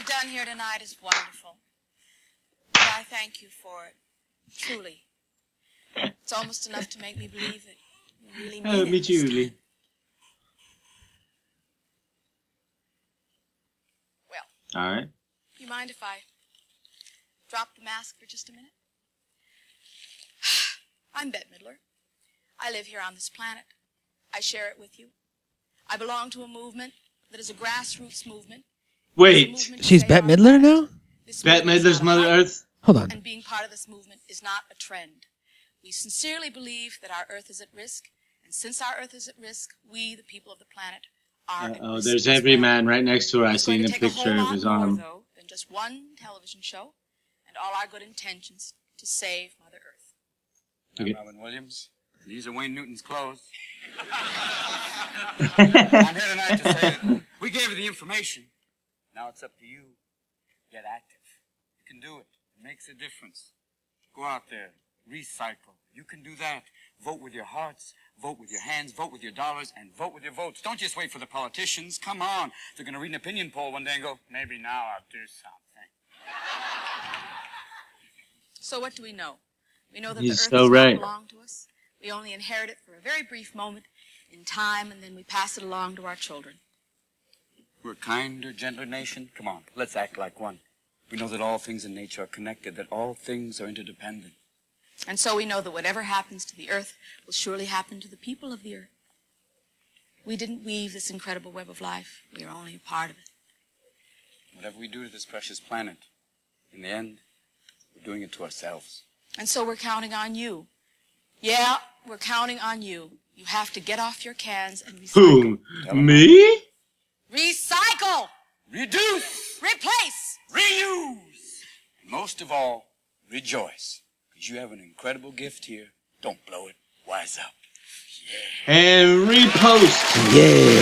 have done here tonight is wonderful. And I thank you for it. Truly. It's almost enough to make me believe it. You really oh, mean Oh, me this too, time. Well, All right. you mind if I drop the mask for just a minute? I'm Bette Midler. I live here on this planet. I share it with you. I belong to a movement that is a grassroots movement. Wait. She's Bette Midler now? Bette Midler's Mother Earth? Hold on. And being part of this movement is not a trend. We sincerely believe that our Earth is at risk, and since our Earth is at risk, we, the people of the planet, are at Oh, there's every well. man right next to her. I It's going seen to a take a whole picture of lot his more, arm. though, than just one television show and all our good intentions to save Mother Earth. I'm Robin Williams. These are Wayne Newton's clothes. I'm here tonight to say that we gave you the information. Now it's up to you. Get active. You can do it. It makes a difference. Go out there. Recycle. You can do that. Vote with your hearts. Vote with your hands. Vote with your dollars. And vote with your votes. Don't just wait for the politicians. Come on. They're going to read an opinion poll one day and go, maybe now I'll do something. So what do we know? We know that He's the Earth so does right. belong to us. We only inherit it for a very brief moment in time, and then we pass it along to our children. We're a kinder, gentler nation. Come on, let's act like one. We know that all things in nature are connected, that all things are interdependent. And so we know that whatever happens to the Earth will surely happen to the people of the Earth. We didn't weave this incredible web of life. We are only a part of it. Whatever we do to this precious planet, in the end, we're doing it to ourselves. And so we're counting on you. Yeah, we're counting on you. You have to get off your cans and recycle. Who? Me? Recycle! Reduce! Replace! Reuse! And most of all, rejoice. Because you have an incredible gift here. Don't blow it. Wise up. And repost. Yeah.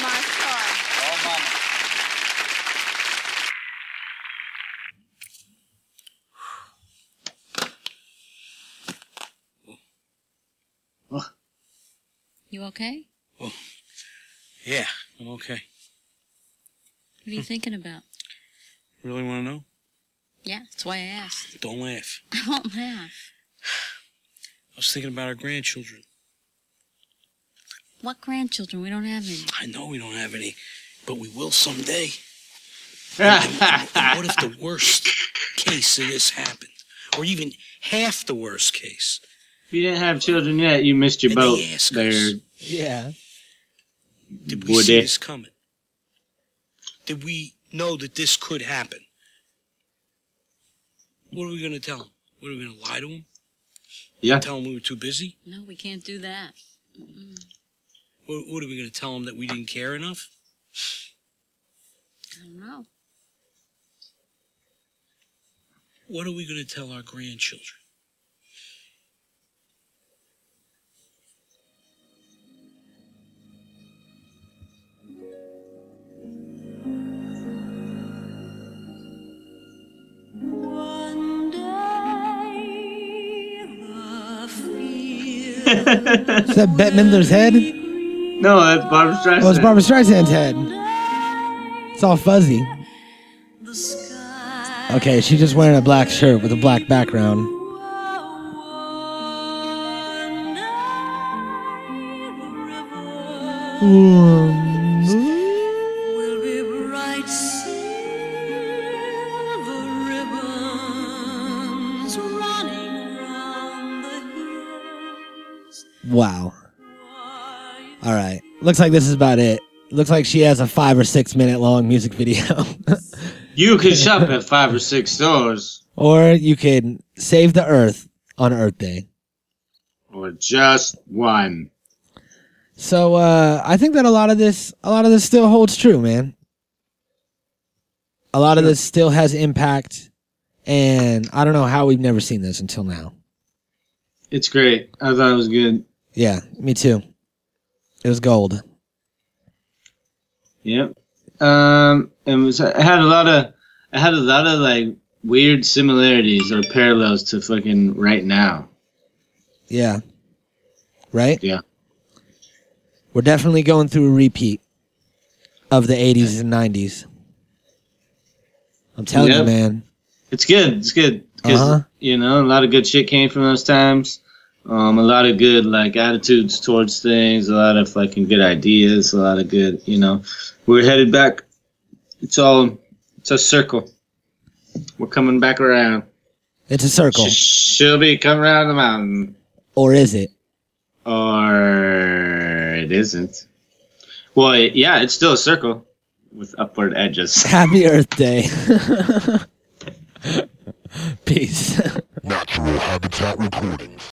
My son. Oh, you okay? Oh. Yeah, I'm okay. What are you thinking about? Really want to know? Yeah, that's why I asked. Don't laugh. I won't laugh. I was thinking about our grandchildren. What grandchildren? We don't have any. I know we don't have any, but we will someday. And what if the worst case of this happened? Or even half the worst case? If you didn't have children yet, you missed your boat there. Yeah. Did we Would see it? this coming? Did we know that this could happen? What are we going to tell them? What are we going to lie to them? Yeah. Tell them we were too busy? No, we can't do that. Mm-mm. What, what are we going to tell them that we didn't care enough? I don't know. What are we going to tell our grandchildren? Is that Bette Midler's head? No, that's Barbra Streisand. Oh, it's Barbra Streisand's head. It's all fuzzy. Okay, she's just wearing a black shirt with a black background. Wow. Looks like this is about it. Looks like she has a five or six minute long music video. You can shop at five or six stores, or you can save the earth on Earth Day. or just one. So uh, I think that a lot of this, a lot of this still holds true, man. A lot of this still has impact, and I don't know how we've never seen this until now. It's great. I thought it was good. Yeah, me too. It was gold. Yep. Um, and it, was, it had a lot of, I had a lot of like weird similarities or parallels to fucking right now. Yeah. Right? Yeah. We're definitely going through a repeat of the 80s and 90s. I'm telling you, man. It's good. It's good because Uh-huh. you know a lot of good shit came from those times. Um, a lot of good like attitudes towards things. A lot of fucking good ideas. A lot of good. You know, we're headed back. It's all. It's a circle. We're coming back around. It's a circle. Sh- she'll be coming around the mountain, Or is it? or it isn't. Well, it- yeah, it's still a circle with upward edges. Happy Earth Day. Peace. Natural Habitat Recordings.